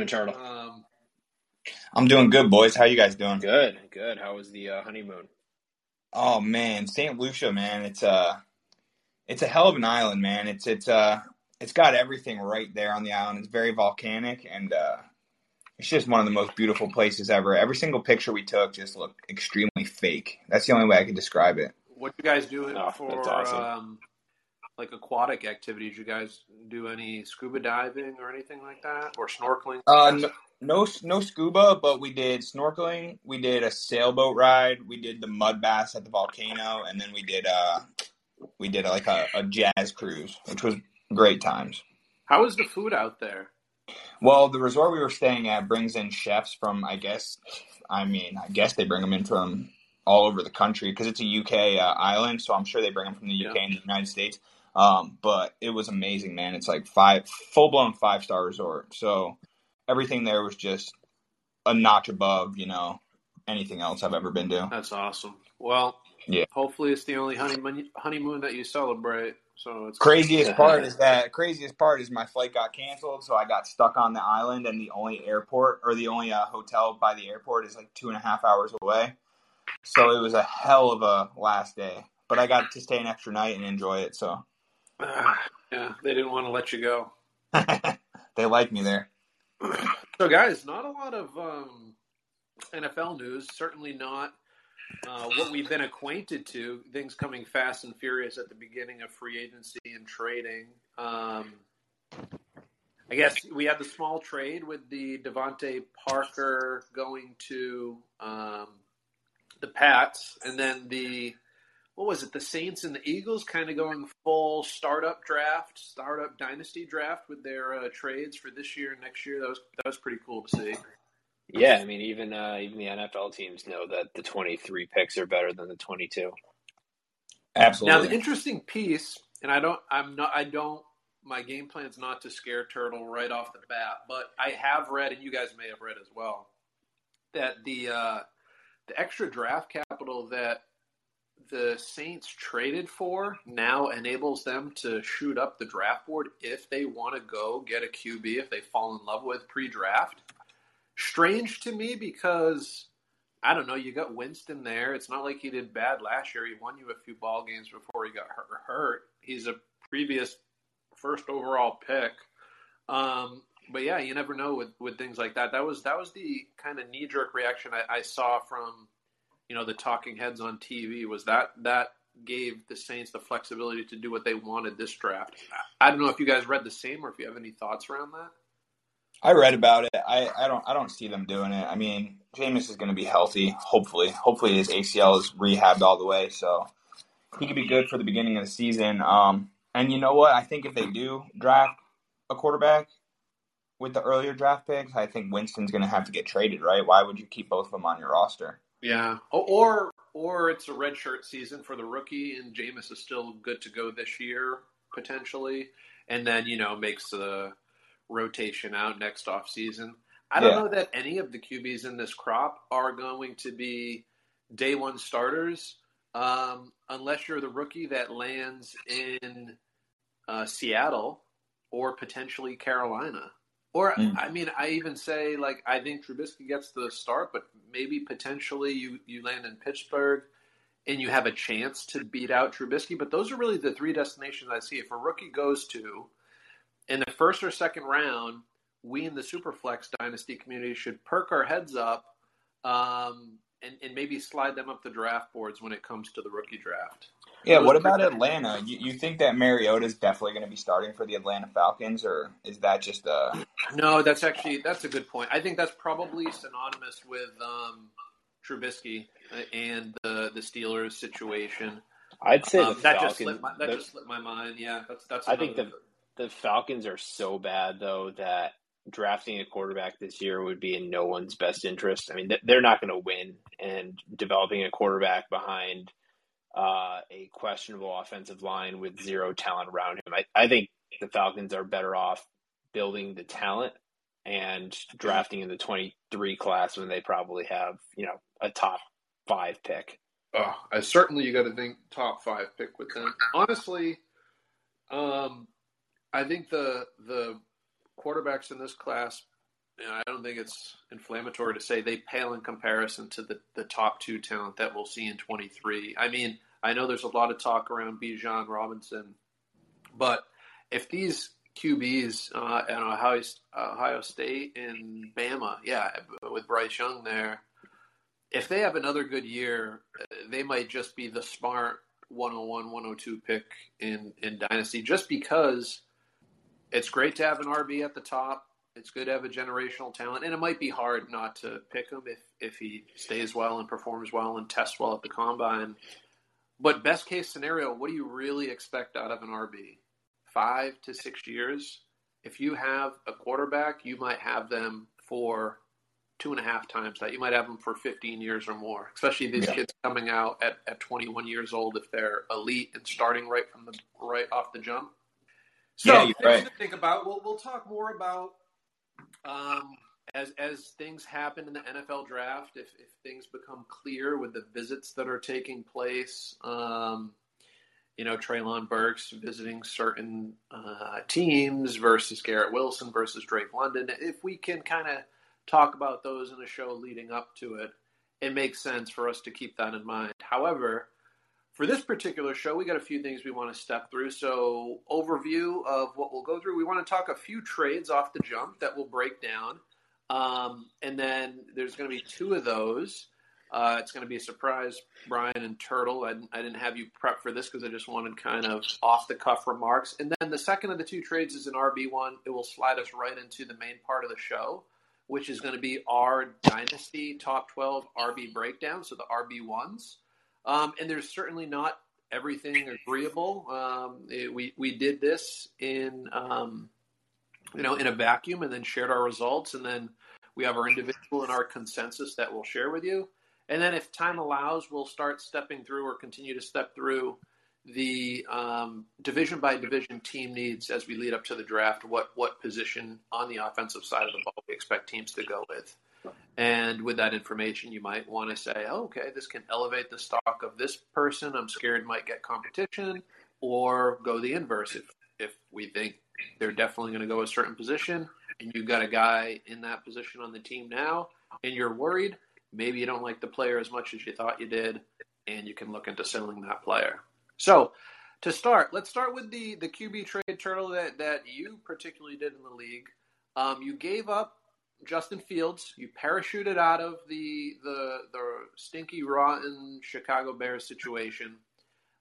doing, Turtle? Um, I'm doing good, boys. How you guys doing? Good, good. How was the uh, honeymoon? Oh man, St. Lucia, man. It's uh it's a hell of an island, man. It's it's uh it's got everything right there on the island. It's very volcanic and uh it's just one of the most beautiful places ever. Every single picture we took just looked extremely fake. That's the only way I could describe it. what you guys do Oh, for awesome. um, like aquatic activities? You guys do any scuba diving or anything like that, or snorkeling? Uh, no, no, no scuba, but we did snorkeling. We did a sailboat ride. We did the mud baths at the volcano, and then we did uh, we did like a, a jazz cruise, which was great times. How is the food out there? Well, the resort we were staying at brings in chefs from, I guess, I mean, I guess they bring them in from all over the country because it's a UK uh, island, so I'm sure they bring them from the UK Yeah. and the United States. Um, but it was amazing, man. It's like five full blown five star resort, so everything there was just a notch above, you know, anything else I've ever been to. That's awesome. Well, Yeah. Hopefully, it's the only honeymoon honeymoon that you celebrate. So it's Craziest part is that craziest part is my flight got canceled, so I got stuck on the island, and the only airport or the only uh, hotel by the airport is like two and a half hours away. So it was a hell of a last day, but I got to stay an extra night and enjoy it. So Ah, yeah, they didn't want to let you go. they like me there. So, guys, not a lot of um, NFL news. Certainly not uh, what we've been acquainted to. Things coming fast and furious at the beginning of free agency and trading. Um, I guess we had the small trade with the DeVante Parker going to um, the Pats, and then the what was it? The Saints and the Eagles kind of going full startup draft, startup dynasty draft with their uh, trades for this year and next year. That was that was pretty cool to see. Yeah, I mean, even uh, even the NFL teams know that the 23 picks are better than the 22. Absolutely. Now the interesting piece, and I don't, I'm not, I don't. My game plan is not to scare Turtle right off the bat, but I have read, and you guys may have read as well, that the uh, the extra draft capital that the Saints traded for now enables them to shoot up the draft board if they want to go get a QB if they fall in love with pre-draft. Strange to me because I don't know. You got Winston there. It's not like he did bad last year. He won you a few ball games before he got hurt. hurt. He's a previous first overall pick. Um, but yeah, you never know with, with things like that. That was that was the kind of knee jerk reaction I, I saw from you know the talking heads on TV. Was that that gave the Saints the flexibility to do what they wanted this draft? I don't know if you guys read the same or if you have any thoughts around that. I read about it. I, I don't I don't see them doing it. I mean, Jameis is going to be healthy. Hopefully, hopefully his ACL is rehabbed all the way, so he could be good for the beginning of the season. Um, and you know what? I think if they do draft a quarterback with the earlier draft picks, I think Winston's going to have to get traded. Right? Why would you keep both of them on your roster? Yeah, or or it's a redshirt season for the rookie, and Jameis is still good to go this year potentially, and then you know makes the rotation out next off season. I don't Yeah. know that any of the QBs in this crop are going to be day one starters, um, unless you're the rookie that lands in uh, Seattle or potentially Carolina. Or Mm. I mean, I even say like I think Trubisky gets the start, but maybe potentially you you land in Pittsburgh and you have a chance to beat out Trubisky. But those are really the three destinations I see. If a rookie goes to in the first or second round, we in the Superflex dynasty community should perk our heads up um, and, and maybe slide them up the draft boards when it comes to the rookie draft. Yeah. What about Atlanta? You, you think that Mariota is definitely going to be starting for the Atlanta Falcons, or is that just a No, that's actually that's a good point. I think that's probably synonymous with um, Trubisky and the the Steelers situation. I'd say Um, the that Falcons. just slipped my, that the- just slipped my mind. Yeah, that's that's. I think another- the Falcons are so bad though that drafting a quarterback this year would be in no one's best interest. I mean, they're not going to win, and developing a quarterback behind uh, a questionable offensive line with zero talent around him, I, I think the Falcons are better off building the talent and drafting in the twenty three class when they probably have you know a top five pick. Oh, I certainly you got to think top five pick with them. Honestly, um, I think the the quarterbacks in this class I don't think it's inflammatory to say they pale in comparison to the, the top two talent that we'll see in 23. I mean, I know there's a lot of talk around Bijan Robinson, but if these QBs uh, at Ohio, Ohio State and Bama, yeah, with Bryce Young there, if they have another good year, they might just be the smart 101, 102 pick in, in Dynasty just because it's great to have an RB at the top. It's good to have a generational talent, and it might be hard not to pick him if, if he stays well and performs well and tests well at the combine. But best case scenario, what do you really expect out of an RB? Five to six years. If you have a quarterback, you might have them for two and a half times that. You might have them for 15 years or more, especially these yeah. kids coming out at, at 21 years old if they're elite and starting right from the right off the jump. So yeah, things right. to think about. We'll we'll talk more about um, as as things happen in the NFL draft. If if things become clear with the visits that are taking place. Um, you know, Treylon Burks visiting certain uh, teams versus Garrett Wilson versus Drake London. If we can kind of talk about those in a show leading up to it, it makes sense for us to keep that in mind. However, for this particular show, we got a few things we want to step through. So, overview of what we'll go through. We want to talk a few trades off the jump that we'll break down. Um, and then there's going to be two of those. Uh, it's going to be a surprise, Brian and Turtle. I, I didn't have you prep for this because I just wanted kind of off the cuff remarks. And then the second of the two trades is an RB1. It will slide us right into the main part of the show which is going to be our Dynasty Top 12 RB breakdown, so the RB1s. Um, and there's certainly not everything agreeable. Um, it, we, we did this in, um, you know, in a vacuum and then shared our results. And then we have our individual and our consensus that we'll share with you. And then if time allows, we'll start stepping through or continue to step through the um, division by division team needs as we lead up to the draft. What what position on the offensive side of the ball we expect teams to go with, and with that information, you might want to say, oh, okay, this can elevate the stock of this person. I'm scared might get competition, or go the inverse if if we think they're definitely going to go a certain position, and you've got a guy in that position on the team now, and you're worried. Maybe you don't like the player as much as you thought you did, and you can look into selling that player. So, to start, let's start with the the QB trade turtle that that you particularly did in the league. Um, you gave up Justin Fields. You parachuted out of the the the stinky, rotten Chicago Bears situation.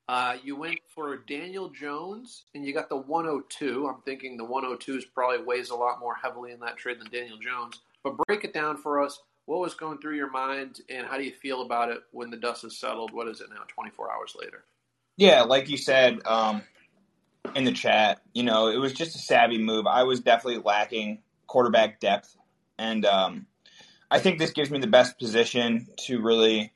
Uh, you went for Daniel Jones, and you got the 102. I'm thinking the 102 is probably weighs a lot more heavily in that trade than Daniel Jones. But break it down for us. What was going through your mind, and how do you feel about it when the dust is settled? What is it now, 24 hours later? Yeah, like you said um, in the chat, you know, it was just a savvy move. I was definitely lacking quarterback depth, and um, I think this gives me the best position to really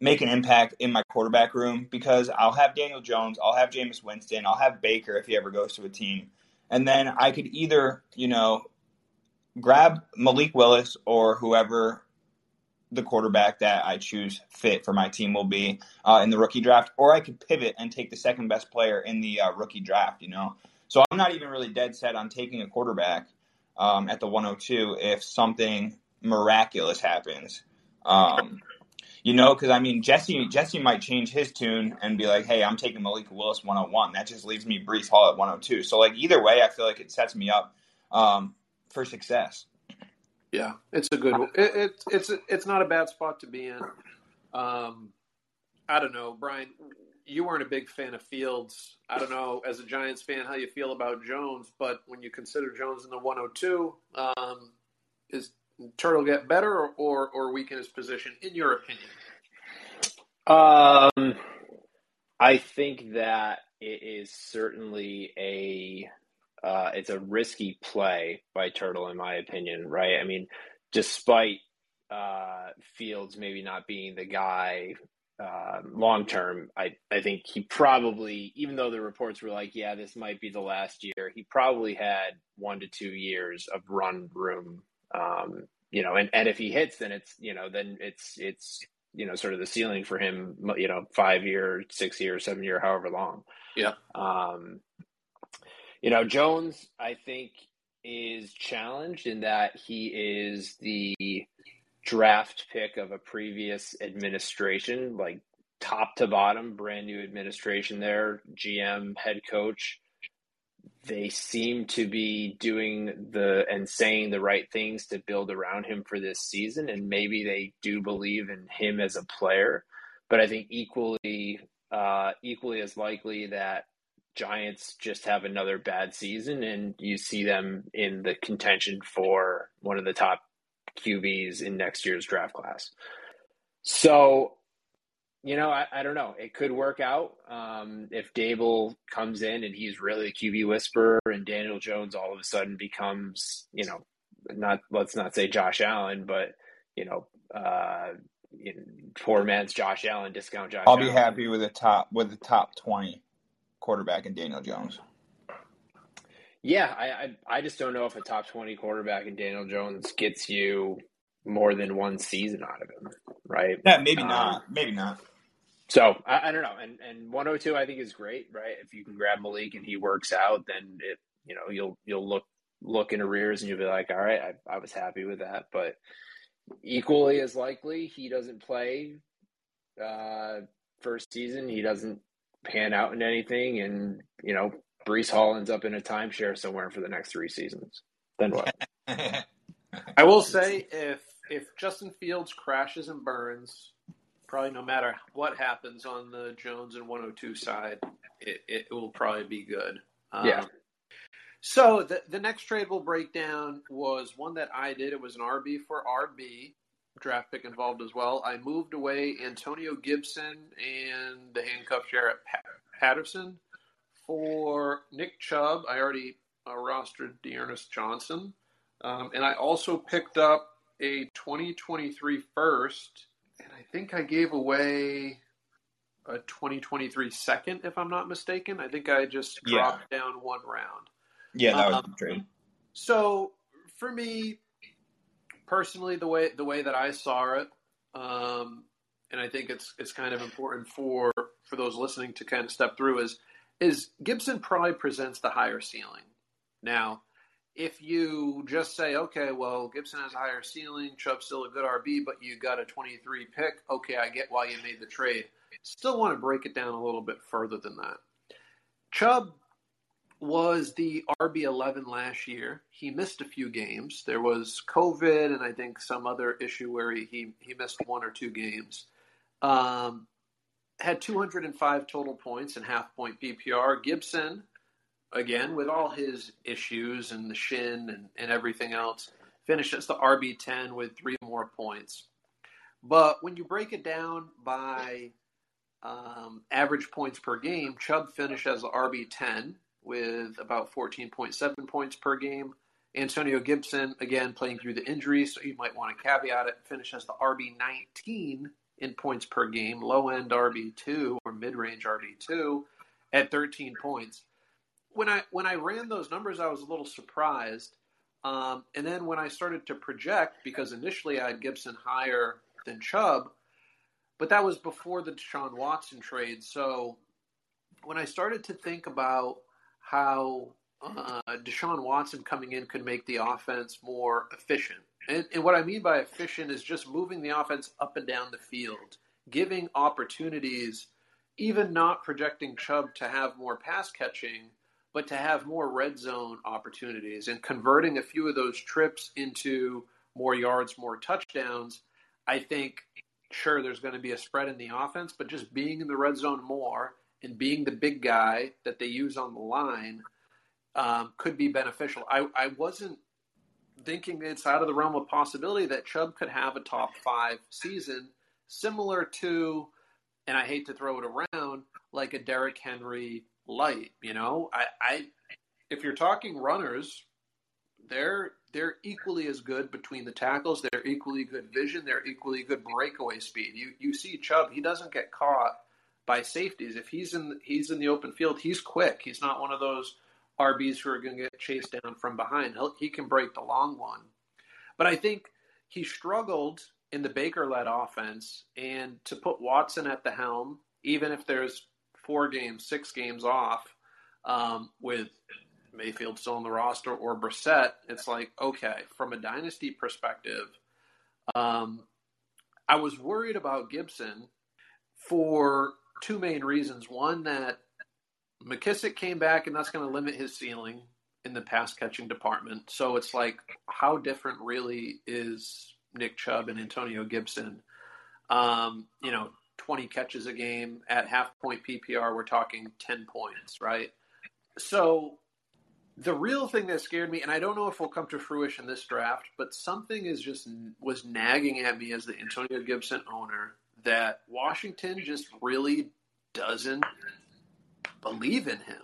make an impact in my quarterback room because I'll have Daniel Jones, I'll have Jameis Winston, I'll have Baker if he ever goes to a team, and then I could either, you know, grab Malik Willis or whoever the quarterback that I choose fit for my team will be uh, in the rookie draft, or I could pivot and take the second best player in the uh, rookie draft. You know, so I'm not even really dead set on taking a quarterback um, at the 102 if something miraculous happens. Um, you know, because I mean, Jesse Jesse might change his tune and be like, "Hey, I'm taking Malik Willis 101." That just leaves me Breece Hall at 102. So like either way, I feel like it sets me up um, for success. Yeah, it's a good. It, it, it's it's not a bad spot to be in. Um, I don't know, Brian. You weren't a big fan of Fields. I don't know, as a Giants fan, how you feel about Jones. But when you consider Jones in the 102, um, is Turtle get better or, or, or weaken his position, in your opinion? Um, I think that it is certainly a uh, it's a risky play by Turtle, in my opinion. Right? I mean, despite uh, Fields maybe not being the guy uh, long term, I I think he probably, even though the reports were like, yeah, this might be the last year, he probably had one to two years of run room. Um, you know, and, and if he hits, then it's you know, then it's it's you know sort of the ceiling for him. You know, five year, six year, seven year, however long. Yeah. Um, you know, Jones, I think is challenged in that he is the draft pick of a previous administration, like top to bottom, brand new administration there, GM, head coach. They seem to be doing the and saying the right things to build around him for this season, and maybe they do believe in him as a player. But I think equally, uh, equally as likely that Giants just have another bad season, and you see them in the contention for one of the top QBs in next year's draft class. So, you know, I, I don't know. It could work out um, if Daboll comes in and he's really a QB whisperer, and Daniel Jones all of a sudden becomes, you know, not let's not say Josh Allen, but you know, uh, poor man's Josh Allen discount Josh. I'll be Allen. happy with the top with the top twenty quarterback in Daniel Jones. Yeah, I, I, I just don't know if a top twenty quarterback in Daniel Jones gets you more than one season out of him, right? Yeah, maybe Um, not. Maybe not. So I, I don't know, and and 102 I think is great, right? If you can grab Malik and he works out, then it you know you'll you'll look look in arrears and you'll be like, all right, I, I was happy with that, but equally as likely he doesn't play uh, first season, he doesn't pan out in anything, and you know Breece Hall ends up in a timeshare somewhere for the next three seasons. Then what? I will say if if Justin Fields crashes and burns, probably no matter what happens on the Jones and 102 side, it, it will probably be good. Um, Yeah. So the the next trade we'll break down was one that I did. It was an RB for RB draft pick involved as well. I moved away Antonio Gibson and the handcuff Jaret Pat- Patterson for Nick Chubb. I already uh, rostered D'Ernest Johnson. Um, and I also picked up a 2023 first, and I think I gave away a 2023 second, if I'm not mistaken. I think I just Yeah. dropped down one round. yeah, that was Um, a trade. So for me, personally, the way the way that I saw it, um, and I think it's it's kind of important for for those listening to kind of step through is is Gibson probably presents the higher ceiling. Now, if you just say, okay, well, Gibson has a higher ceiling, Chubb's still a good RB, but you got a 23 pick, okay, I get why you made the trade. Still want to break it down a little bit further than that. Chubb was the RB11 last year. He missed a few games. There was COVID and I think some other issue where he, he, missed one or two games. Um, had 205 total points and half point PPR. Gibson, again, with all his issues and the shin and, and everything else, finishes the RB10 with three more points. But when you break it down by um, average points per game, Chubb finished as the RB10 with about 14.7 points per game. Antonio Gibson, again, playing through the injury, so you might want to caveat it, finished as the RB19 in points per game, low end RB2 or mid range RB2 at 13 points. When I when I ran those numbers, I was a little surprised. Um, and then when I started to project, because initially I had Gibson higher than Chubb, but that was before the Deshaun Watson trade. So when I started to think about how uh, Deshaun Watson coming in could make the offense more efficient. And, and what I mean by efficient is just moving the offense up and down the field, giving opportunities, even not projecting Chubb to have more pass catching, but to have more red zone opportunities and converting a few of those trips into more yards, more touchdowns. I think, sure, there's going to be a spread in the offense, but just being in the red zone more and being the big guy that they use on the line um, could be beneficial. I, I wasn't thinking it's out of the realm of possibility that Chubb could have a top five season, similar to, and I hate to throw it around, like a Derrick Henry light. You know, I, I if you're talking runners, they're they're equally as good between the tackles. They're equally good vision. They're equally good breakaway speed. You you see Chubb, he doesn't get caught by safeties. If he's in he's in the open field, he's quick. He's not one of those RBs who are going to get chased down from behind. He'll, he can break the long one. But I think he struggled in the Baker led offense, and to put Watson at the helm, even if there's four games, six games off, um, with Mayfield still on the roster or Brissett, it's like okay, from a dynasty perspective, um, I was worried about Gibson for two main reasons. One that McKissic came back, and that's going to limit his ceiling in the pass catching department. So it's like, how different really is Nick Chubb and Antonio Gibson? Um, you know, 20 catches a game at half point PPR, we're talking 10 points, right? So the real thing that scared me, and I don't know if we'll come to fruition this draft, but something is just was nagging at me as the Antonio Gibson owner that Washington just really doesn't believe in him.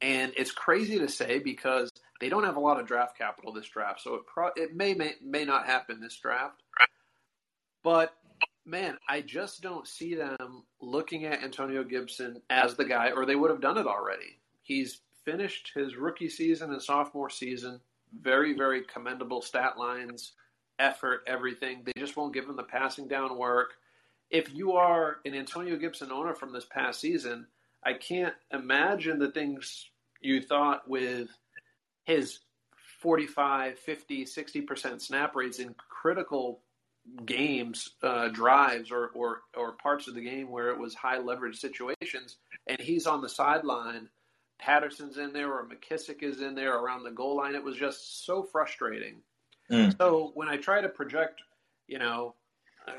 And it's crazy to say because they don't have a lot of draft capital this draft, so it pro- it may, may may not happen this draft. But man, I just don't see them looking at Antonio Gibson as the guy, or they would have done it already. He's finished his rookie season and sophomore season. Very, very commendable stat lines, effort, everything. They just won't give him the passing down work. If you are an Antonio Gibson owner from this past season, I can't imagine the things you thought with his 45, 50, 60% snap rates in critical games, uh, drives, or, or, or parts of the game where it was high leverage situations, and he's on the sideline. Patterson's in there, or McKissic is in there around the goal line. It was just so frustrating. Mm. So when I try to project, you know, uh,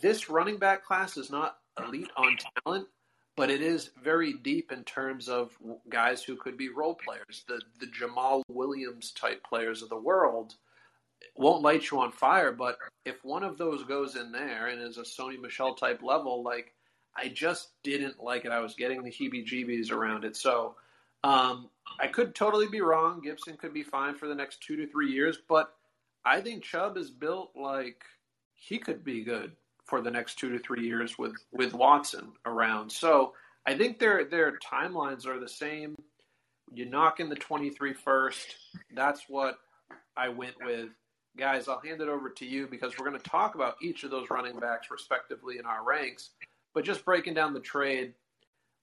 this running back class is not elite on talent, but it is very deep in terms of guys who could be role players. The the Jamaal Williams type players of the world won't light you on fire, but if one of those goes in there and is a Sony Michel type level, like I just didn't like it. I was getting the heebie-jeebies around it. So um, I could totally be wrong. Gibson could be fine for the next two to three years, but I think Chubb is built like he could be good for the next two to three years with with Watson around. So I think their their timelines are the same. You knock in the 23 first. That's what I went with. Guys, I'll hand it over to you because we're going to talk about each of those running backs respectively in our ranks. But just breaking down the trade,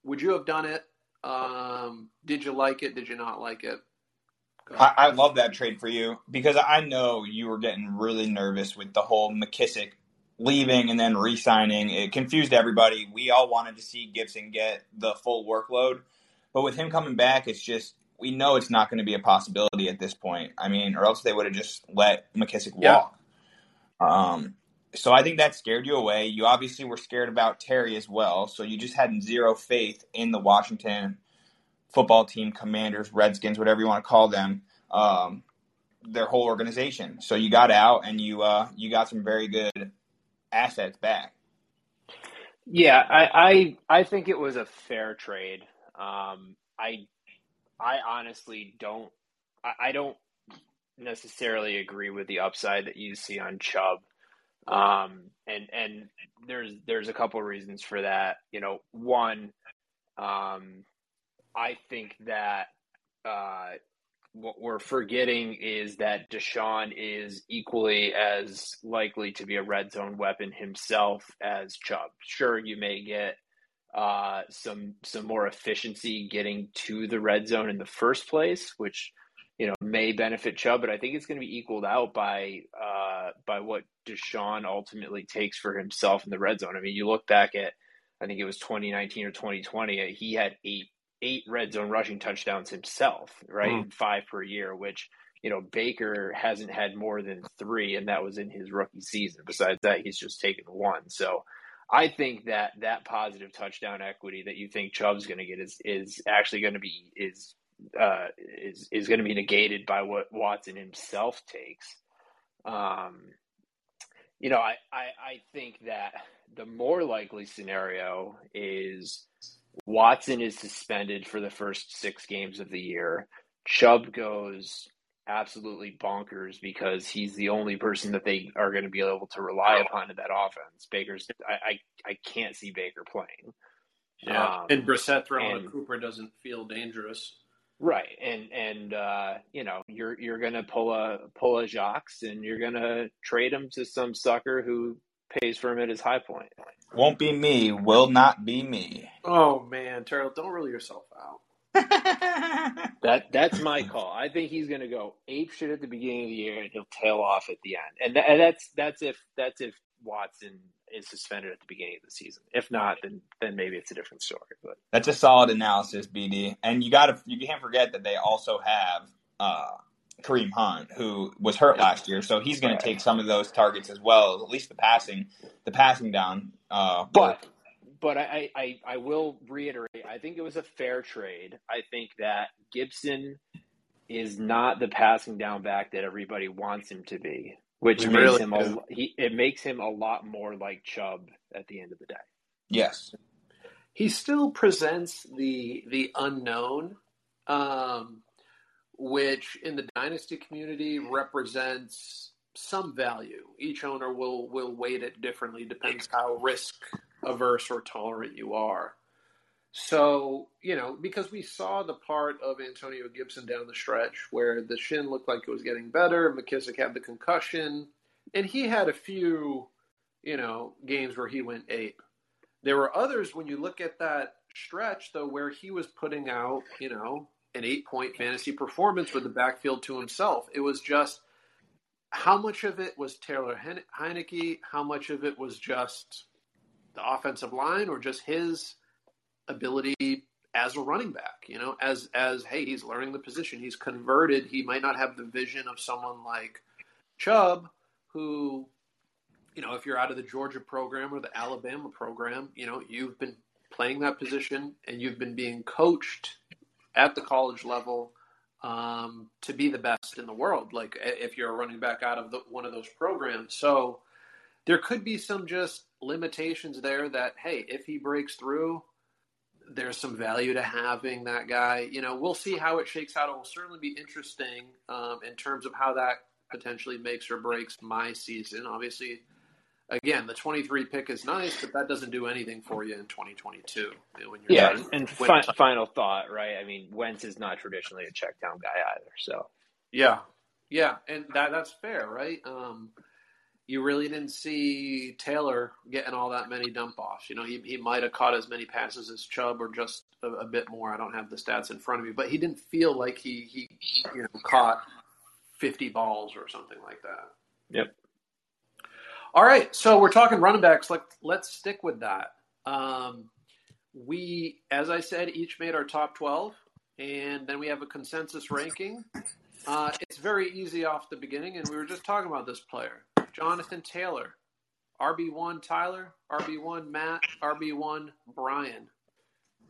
would you have done it? Um, did you like it? Did you not like it? I, I, love that trade for you because I know you were getting really nervous with the whole McKissic leaving and then re-signing. It confused everybody. We all wanted to see Gibson get the full workload, but with him coming back, it's just we know it's not going to be a possibility at this point. I mean, or else they would have just let McKissic walk. Yeah. Um, so I think that scared you away. You obviously were scared about Terry as well. So you just had zero faith in the Washington football team, Commanders, Redskins, whatever you want to call them, um, their whole organization. So you got out and you uh, you got some very good assets back. Yeah, I I, I think it was a fair trade. Um, I I honestly don't I, I don't necessarily agree with the upside that you see on Chubb. Um, and and there's there's a couple reasons for that. You know, one, um, I think that uh, what we're forgetting is that Deshaun is equally as likely to be a red zone weapon himself as Chubb. Sure, you may get uh, some some more efficiency getting to the red zone in the first place, which you know may benefit Chubb, but I think it's going to be equaled out by uh, by what Deshaun ultimately takes for himself in the red zone. I mean, you look back at I think it was 2019 or 2020, he had eight eight red zone rushing touchdowns himself, right? Mm. Five per year, which you know Baker hasn't had more than three, and that was in his rookie season. Besides that, he's just taken one. So I think that that positive touchdown equity that you think Chubb's going to get is is actually going to be is uh, is is going to be negated by what Watson himself takes. Um, you know, I, I I think that the more likely scenario is Watson is suspended for the first six games of the year. Chubb goes absolutely bonkers because he's the only person that they are going to be able to rely upon in that offense. Baker's, I, I, I can't see Baker playing. Yeah, um, and Brissett throwing and, Cooper doesn't feel dangerous. Right, and and uh, you know you're you're gonna pull a pull a Jacques and you're gonna trade him to some sucker who pays for him at his high point. Won't be me. Will not be me. Oh man, Turtle, don't rule yourself out. that that's my call. I think he's going to go ape shit at the beginning of the year and he'll tail off at the end. And, th- and that's that's if that's if Watson is suspended at the beginning of the season. If not, then then maybe it's a different story. But that's a solid analysis, BD. And you got to you can't forget that they also have uh, Kareem Hunt, who was hurt last year, so he's going to take some of those targets as well. At least the passing, the passing down. Uh, but but I, I, I will reiterate, I think it was a fair trade. I think that Gibson is not the passing down back that everybody wants him to be, which makes really him a, he, it makes him a lot more like Chubb at the end of the day. Yes, he still presents the the unknown, um, which in the dynasty community represents some value. Each owner will will weight it differently, depends how risk averse or tolerant you are. So, you know, because we saw the part of Antonio Gibson down the stretch where the shin looked like it was getting better, McKissic had the concussion, and he had a few, you know, games where he went ape. There were others when you look at that stretch, though, where he was putting out, you know, an eight point fantasy performance with the backfield to himself. It was just how much of it was Taylor Heinicke? How much of it was just the offensive line or just his ability as a running back, you know, as as hey, he's learning the position, he's converted, he might not have the vision of someone like Chubb who you know, if you're out of the Georgia program or the Alabama program, you know, you've been playing that position and you've been being coached at the college level um, to be the best in the world. Like if you're running back out of the, one of those programs, so there could be some just limitations there that hey, if he breaks through, there's some value to having that guy. You know, we'll see how it shakes out. It will certainly be interesting um, in terms of how that potentially makes or breaks my season. Obviously, again, the 23 pick is nice, but that doesn't do anything for you in 2022. When you're yeah, and fi- final thought, right? I mean, Wentz is not traditionally a check down guy either. So yeah, yeah, and that that's fair, right? Um, you really didn't see Taylor getting all that many dump offs. You know, he, he might have caught as many passes as Chubb or just a, a, bit more. I don't have the stats in front of me, but he didn't feel like he, he you know, caught 50 balls or something like that. Yep. All right. So we're talking running backs. Like, let's stick with that. Um, we, as I said, each made our top 12, and then we have a consensus ranking. Uh, it's very easy off the beginning, and we were just talking about this player. Jonathan Taylor, RB1 Tyler, RB1 Matt, RB1 Brian.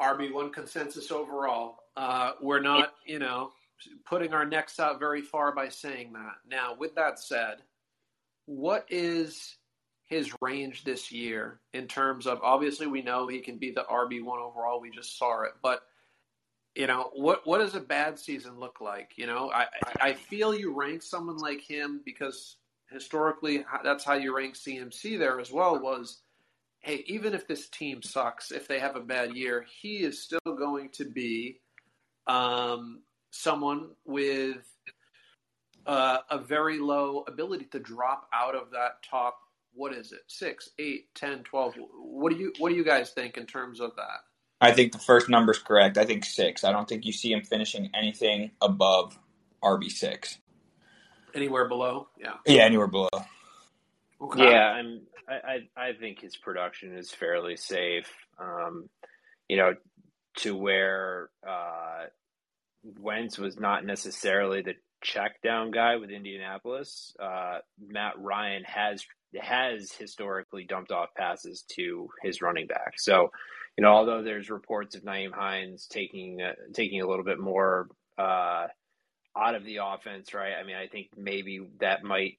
RB1 consensus overall. Uh, we're not, you know, putting our necks out very far by saying that. Now, with that said, what is his range this year in terms of obviously we know he can be the RB1 overall, we just saw it, but you know what what does a bad season look like? You know i i feel you rank someone like him because historically that's how you rank CMC there as well was hey even if this team sucks if they have a bad year he is still going to be um, someone with uh, a very low ability to drop out of that top what is it six eight ten twelve what do you what do you guys think in terms of that i think the first number is correct i think six i don't think you see him finishing anything above rb6 Anywhere below, yeah. Yeah, anywhere below. Okay. Yeah, I'm, I, I think his production is fairly safe. Um, you know, to where uh, Wentz was not necessarily the check down guy with Indianapolis. Uh, Matt Ryan has has historically dumped off passes to his running back. So, you know, although there's reports of Nyheim Hines taking uh, taking a little bit more uh, out of the offense, right? I mean, I think maybe that might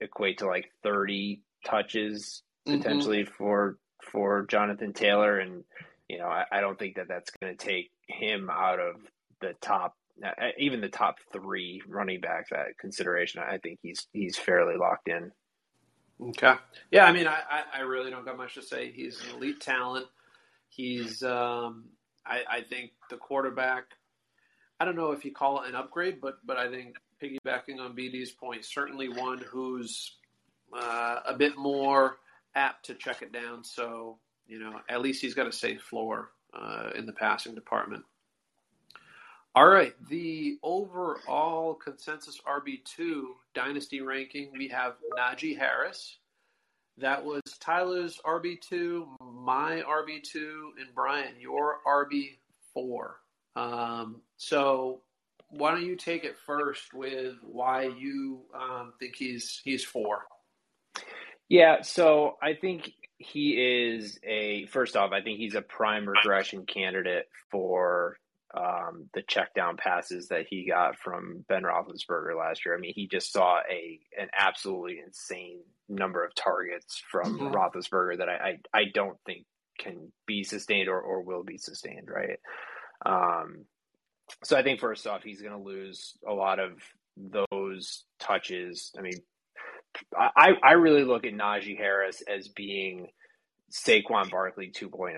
equate to like 30 touches mm-hmm. potentially mm-hmm. for for Jonathan Taylor, and you know, I, I don't think that that's going to take him out of the top, even the top three running backs at consideration. I think he's he's fairly locked in. Okay, yeah, I mean, I I really don't got much to say. He's an elite talent. He's um, I, I think the quarterback I don't know if you call it an upgrade, but but I think piggybacking on BD's point, certainly one who's uh, a bit more apt to check it down. So you know, at least he's got a safe floor uh, in the passing department. All right, the overall consensus RB2 dynasty ranking, we have Najee Harris. That was Tyler's RB2, my RB2, and Brian, your RB4. Um, so why don't you take it first with why you um, think he's he's four? Yeah, so I think he is a first off, I think he's a prime regression candidate for um, the check down passes that he got from Ben Roethlisberger last year. I mean, he just saw a an absolutely insane number of targets from mm-hmm. Roethlisberger that I, I, I don't think can be sustained or, or will be sustained, right? Um, so I think first off, he's going to lose a lot of those touches. I mean, I, I really look at Najee Harris as being Saquon Barkley 2.0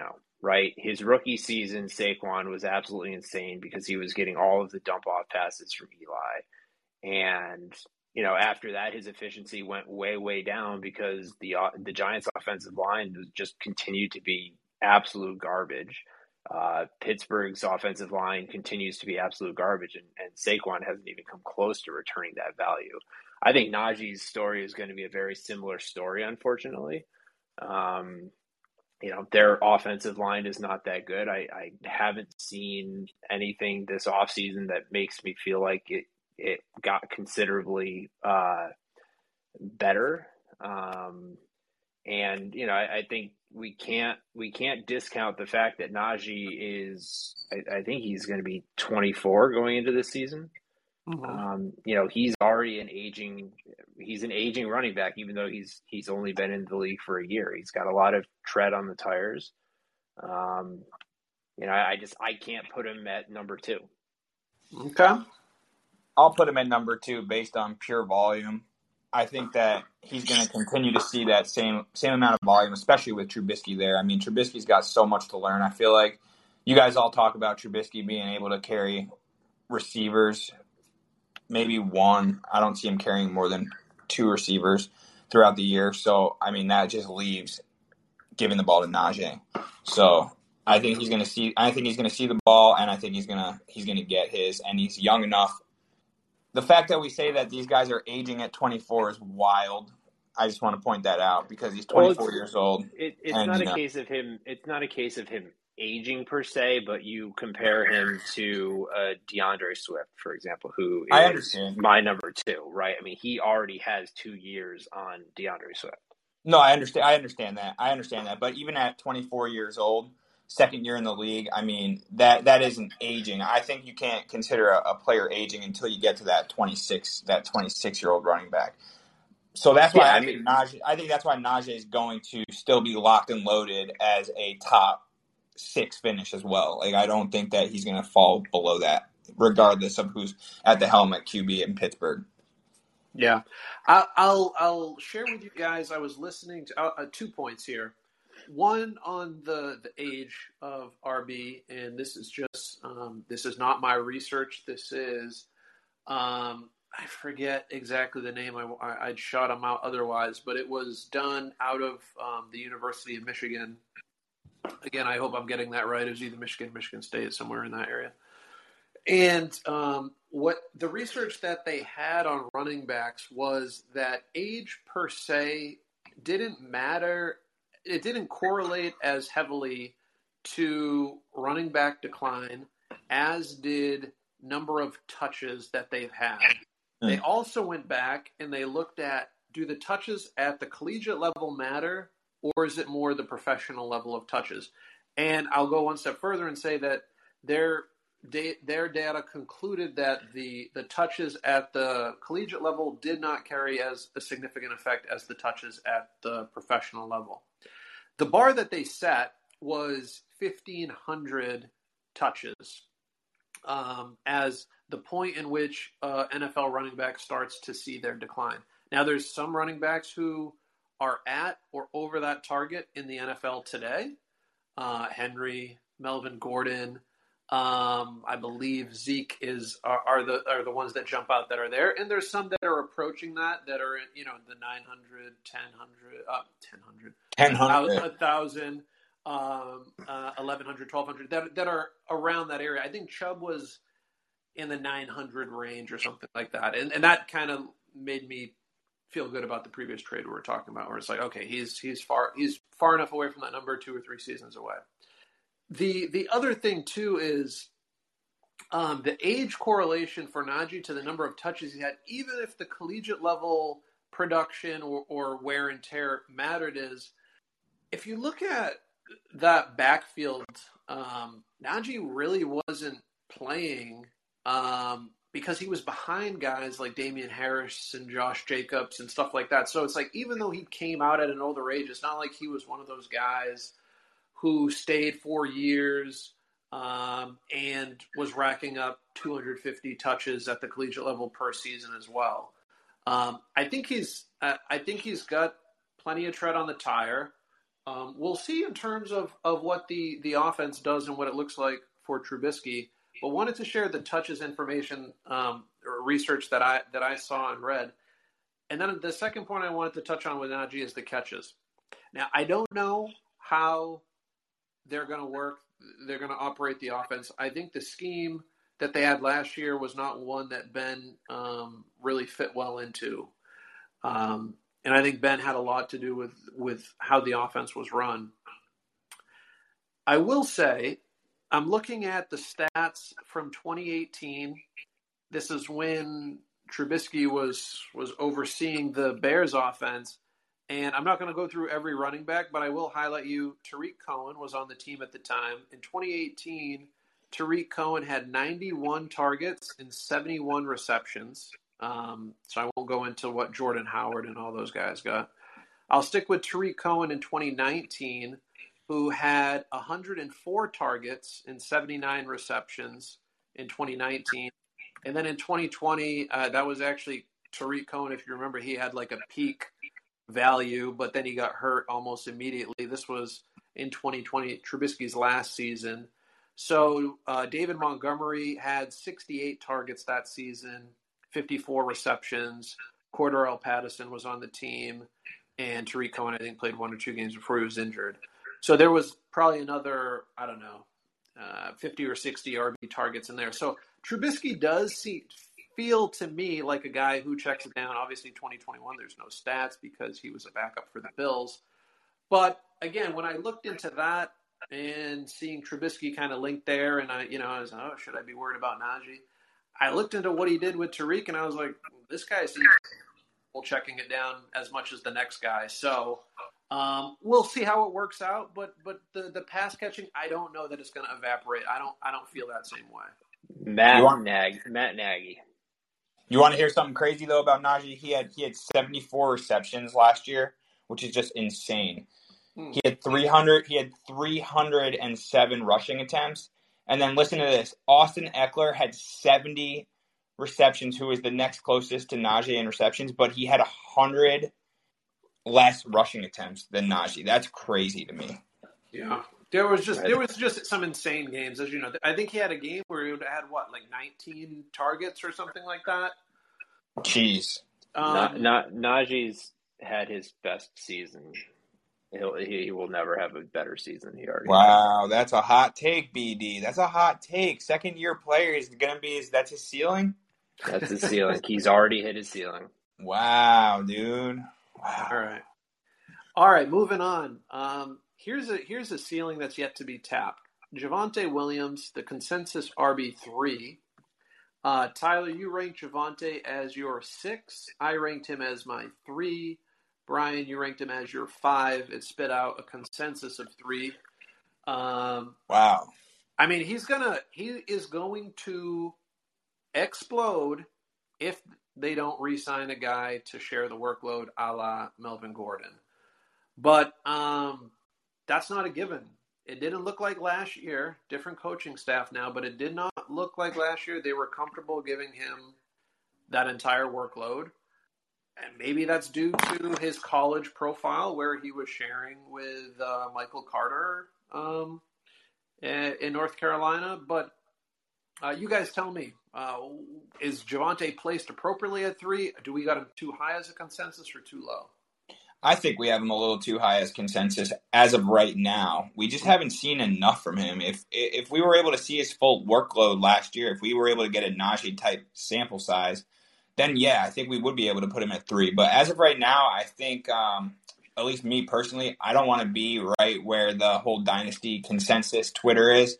right? His rookie season, Saquon was absolutely insane because he was getting all of the dump off passes from Eli. And, you know, after that, his efficiency went way, way down because the, uh, the Giants offensive line just continued to be absolute garbage. Uh, Pittsburgh's offensive line continues to be absolute garbage, and, and Saquon hasn't even come close to returning that value. I think Najee's story is going to be a very similar story, unfortunately. Um, you know, their offensive line is not that good. I, I haven't seen anything this offseason that makes me feel like it, it got considerably uh, better. Um, and, you know, I, I, think we can't we can't discount the fact that Najee is I, I think he's going to be 24 going into this season. Mm-hmm. Um, you know, he's already an aging he's an aging running back, even though he's he's only been in the league for a year. He's got a lot of tread on the tires. Um, you know, I, I just I can't put him at number two. Okay. I'll put him at number two based on pure volume. I think that he's going to continue to see that same same amount of volume, especially with Trubisky there. I mean, Trubisky's got so much to learn. I feel like you guys all talk about Trubisky being able to carry receivers maybe one. I don't see him carrying more than two receivers throughout the year. So I mean that just leaves giving the ball to Najee. So I think he's going to see. I think he's going to see the ball, and I think he's going to he's going to get his. And he's young enough. The fact that we say that these guys are aging at 24 is wild. I just want to point that out because he's 24 well, years old. It, it's and, not a know, case of him. It's not a case of him aging per se, but you compare him to uh, D'Andre Swift, for example, who is I understand. my number two, right? I mean, he already has two years on D'Andre Swift. No, I understand. I understand that. I understand that. But even at 24 years old, second year in the league, I mean that that isn't aging. I think you can't consider a, a player aging until you get to that 26 that 26 year old running back. So that's why yeah, I, mean, think Najee, I think that's why Najee is going to still be locked and loaded as a top six finish as well. Like I don't think that he's going to fall below that, regardless of who's at the helm at QB in Pittsburgh. Yeah, I'll I'll, I'll share with you guys. I was listening to uh, uh, two points here. One on the the age of RB, and this is just um, this is not my research. This is um, I forget exactly the name. I, I would shot them out otherwise, but it was done out of um, the University of Michigan Again, I hope I'm getting that right. It was either Michigan, Michigan State, somewhere in that area. And um, what the research that they had on running backs was that age per se didn't matter. It didn't correlate as heavily to running back decline as did number of touches that they've had. They also went back and they looked at do the touches at the collegiate level matter or is it more the professional level of touches? And I'll go one step further and say that their their data concluded that the the touches at the collegiate level did not carry as a significant effect as the touches at the professional level. The bar that they set was 1500 touches um, as the point in which uh, NFL running back starts to see their decline. Now, there's some running backs who are at or over that target in the NFL today. Uh, Henry, Melvin Gordon, um, I believe Zeke is are, are, the are the ones that jump out that are there, and there's some that are approaching that that are you know the 900, 1000, uh, 1000, 1000, 1000 um, uh, 1100, 1200 that that are around that area. I think Chubb was in the 900 range or something like that. And, and that kind of made me feel good about the previous trade we were talking about, where it's like, okay, he's he's far he's far enough away from that number, two or three seasons away. The the other thing too is um, the age correlation for Najee to the number of touches he had, even if the collegiate level production or, or wear and tear mattered, is if you look at that backfield, um, Najee really wasn't playing um, because he was behind guys like Damien Harris and Josh Jacobs and stuff like that. So it's like even though he came out at an older age, it's not like he was one of those guys who stayed four years um, and was racking up 250 touches at the collegiate level per season as well. Um, I think he's uh, I think he's got plenty of tread on the tire. Um, we'll see in terms of, of what the, the offense does and what it looks like for Trubisky. But wanted to share the touches information um, or research that I that I saw and read. And then the second point I wanted to touch on with Najee is the catches. Now I don't know how they're going to work. They're going to operate the offense. I think the scheme that they had last year was not one that Ben um, really fit well into. Um, and I think Ben had a lot to do with with how the offense was run. I will say, I'm looking at the stats from 2018. This is when Trubisky was was overseeing the Bears offense, and I'm not going to go through every running back, but I will highlight you. Tarik Cohen was on the team at the time. In 2018, Tarik Cohen had 91 targets and 71 receptions. Um, so I won't go into what Jordan Howard and all those guys got. I'll stick with Tarik Cohen in 2019, who had 104 targets and 79 receptions in 2019. And then in 2020, uh, that was actually Tarik Cohen. If you remember, he had like a peak value, but then he got hurt almost immediately. This was in 2020, Trubisky's last season. So uh, David Montgomery had 68 targets that season, 54 receptions. Cordarrelle Patterson was on the team, and Tarik Cohen, I think, played one or two games before he was injured. So there was probably another, I don't know, uh, 50 or 60 RB targets in there. So Trubisky does see, feel to me like a guy who checks it down. Obviously, 2021, there's no stats because he was a backup for the Bills. But again, when I looked into that and seeing Trubisky kind of linked there, and I, you know, I was, oh, should I be worried about Najee? I looked into what he did with Tarik, and I was like, this guy seems checking it down as much as the next guy. So um, we'll see how it works out. But but the the pass catching, I don't know that it's going to evaporate. I don't I don't feel that same way. Matt want, Nag Matt Nagy. You want to hear something crazy though about Najee? He had he had 74 receptions last year, which is just insane. Hmm. He had 300. He had 307 rushing attempts, and then listen to this: Austin Ekeler had 70 receptions, who was the next closest to Najee in receptions, but he had hundred less rushing attempts than Najee. That's crazy to me. Yeah. There was just there was just some insane games, as you know. I think he had a game where he had what, like 19 targets or something like that. Jeez. Um, not, not Najee's had his best season He'll, he will never have a better season. He already. Wow, has. that's a hot take, BD. That's a hot take. Second year player is gonna be. Is that's his ceiling? That's his ceiling. He's already hit his ceiling. Wow, dude. Wow. All right. All right. Moving on. Um, here's a here's a ceiling that's yet to be tapped. Javonte Williams, the consensus RB three. Uh, Tyler, you ranked Javonte as your six. I ranked him as my three. Brian, you ranked him as your five. It spit out a consensus of three. Um, wow. I mean, he's gonna he is going to explode if they don't re-sign a guy to share the workload, a la Melvin Gordon. But um, that's not a given. It didn't look like last year. Different coaching staff now, but it did not look like last year. They were comfortable giving him that entire workload and maybe that's due to his college profile where he was sharing with uh, Michael Carter um, in North Carolina. But uh, you guys tell me, uh, is Javonte placed appropriately at three? Do we got him too high as a consensus or too low? I think we have him a little too high as consensus as of right now. We just haven't seen enough from him. If if we were able to see his full workload last year, if we were able to get a Najee type sample size, then yeah, I think we would be able to put him at three. But as of right now, I think um, at least me personally, I don't want to be right where the whole dynasty consensus Twitter is.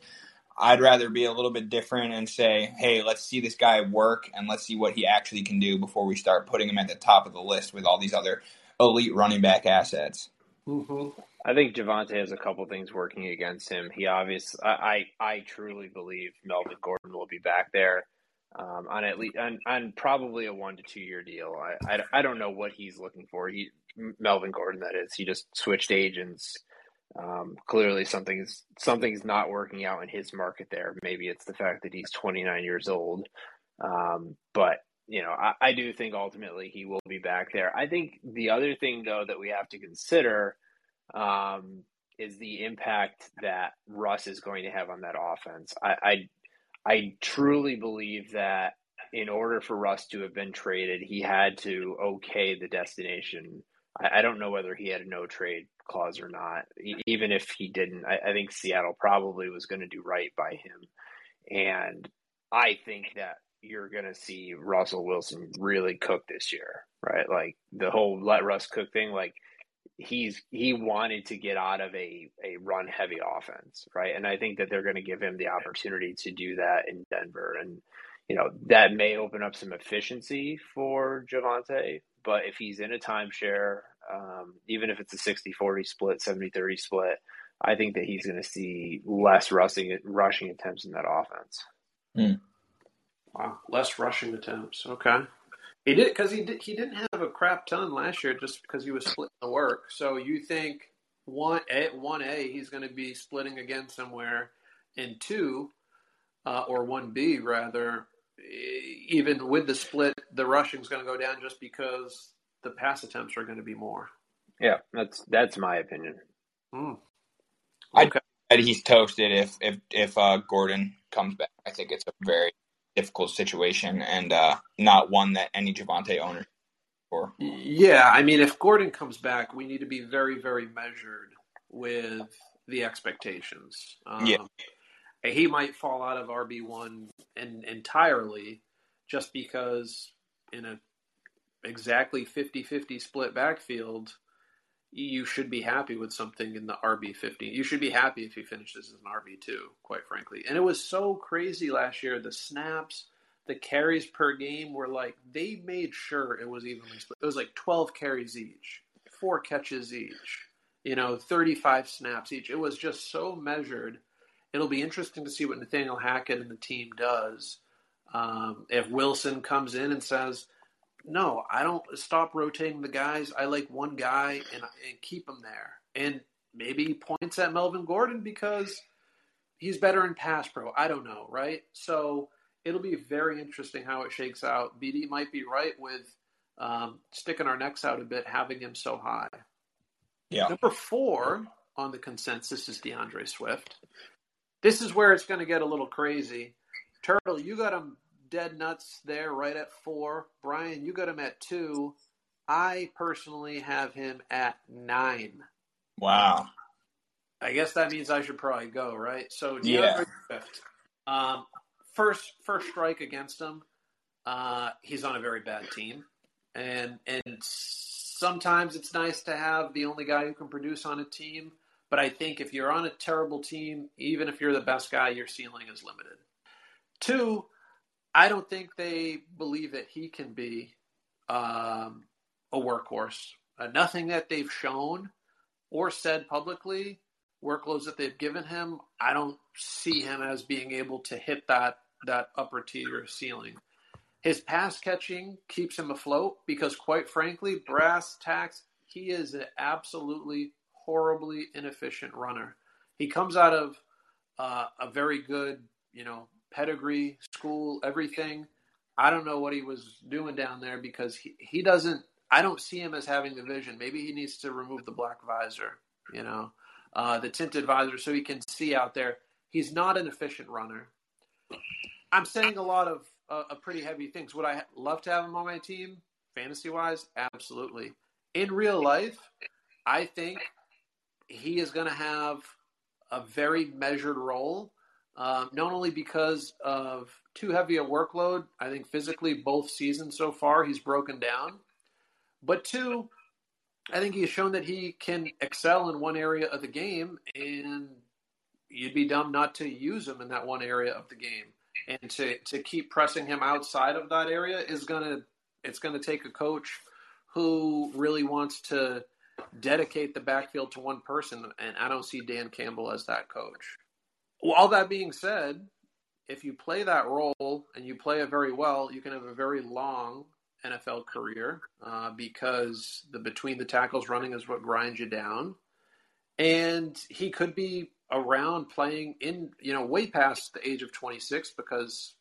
I'd rather be a little bit different and say, hey, let's see this guy work and let's see what he actually can do before we start putting him at the top of the list with all these other elite running back assets. Mm-hmm. I think Javonte has a couple things working against him. He obviously, I, I, I truly believe Melvin Gordon will be back there um, on at least on, on probably a one to two year deal. I, I, I don't know what he's looking for. He Melvin Gordon, that is. He just switched agents. Um, clearly, something's something's not working out in his market there. Maybe it's the fact that he's 29 years old. Um, but you know, I, I do think ultimately he will be back there. I think the other thing though that we have to consider um, is the impact that Russ is going to have on that offense. I, I I truly believe that in order for Russ to have been traded, he had to okay the destination I, I don't know whether he had a no trade clause or not. Even if he didn't, I, I think Seattle probably was going to do right by him. And I think that you're going to see Russell Wilson really cook this year, right? Like the whole let Russ cook thing, like he's he wanted to get out of a a run heavy offense, right? And I think that they're going to give him the opportunity to do that in Denver and you know, that may open up some efficiency for Javonte, but if he's in a timeshare, um, even if it's a 60 40 split, 70 30 split, I think that he's going to see less rushing, rushing attempts in that offense. Mm. Wow, less rushing attempts. Okay. He did because he did, he didn't have a crap ton last year just because he was splitting the work. So you think one a one a he's going to be splitting again somewhere, and two, uh, or one b rather, even with the split, the rushing's going to go down just because the pass attempts are going to be more. Yeah, that's that's my opinion. Mm. Okay. I he's toasted if if if uh, Gordon comes back. I think it's a very difficult situation and uh, not one that any Javonte owner for. Yeah, I mean, if Gordon comes back, we need to be very very measured with the expectations. Um, yeah he might fall out of RB one entirely, just because in a exactly 50-50 split backfield, you should be happy with something in the RB fifty. You should be happy if he finishes as an RB two, quite frankly. And it was so crazy last year. The snaps, the carries per game were like they made sure it was evenly split. It was like twelve carries each, four catches each, you know, thirty five snaps each. It was just so measured it'll be interesting to see what Nathaniel Hackett and the team does. Um, if Wilson comes in and says, "No, I don't stop rotating the guys. I like one guy and, and keep him there," and maybe he points at Melvin Gordon because he's better in pass pro. I don't know, right? So it'll be very interesting how it shakes out. BD might be right with um, sticking our necks out a bit, having him so high. Yeah. Number four on the consensus is D'Andre Swift. This is where it's going to get a little crazy. Turtle, you got him dead nuts there, right at four. Brian, you got him at two. I personally have him at nine. Wow. I guess that means I should probably go, right? So yeah. Swift, um, first first strike against him. Uh, he's on a very bad team, and and sometimes it's nice to have the only guy who can produce on a team but I think if you're on a terrible team, even if you're the best guy, your ceiling is limited. Two, I don't think they believe that he can be um, a workhorse. Uh, nothing that they've shown or said publicly, workloads that they've given him, I don't see him as being able to hit that that upper tier ceiling. His pass catching keeps him afloat because, quite frankly, brass tacks, he is an absolutely horribly inefficient runner. He comes out of uh, a very good, you know, pedigree, school, everything. I don't know what he was doing down there because he, he doesn't. I don't see him as having the vision. Maybe he needs to remove the black visor, you know, uh, the tinted visor, so he can see out there. He's not an efficient runner. I'm saying a lot of uh, pretty heavy things. Would I love to have him on my team, fantasy wise? Absolutely in real life, I think he is going to have a very measured role, um, not only because of too heavy a workload. I think physically, both seasons so far, he's broken down. But two, I think he's shown that he can excel in one area of the game, and you'd be dumb not to use him in that one area of the game. And to, to keep pressing him outside of that area is gonna it's gonna take a coach who really wants to dedicate the backfield to one person, and I don't see Dan Campbell as that coach. Well, all that being said, if you play that role and you play it very well, you can have a very long NFL career uh, because the between the tackles running is what grinds you down. And he could be around playing in, you know, way past the age of 26 because,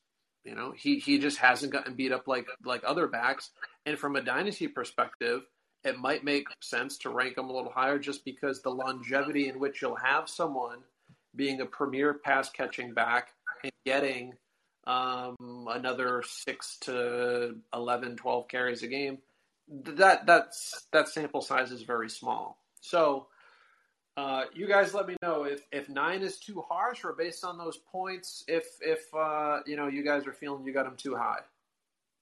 you know, he, he just hasn't gotten beat up like like other backs. And from a dynasty perspective, it might make sense to rank him a little higher just because the longevity in which you'll have someone being a premier pass catching back and getting um, another six to 11, 12 carries a game, that that's that sample size is very small. So uh, you guys let me know if, if nine is too harsh or based on those points, if if uh, you know you guys are feeling you got him too high.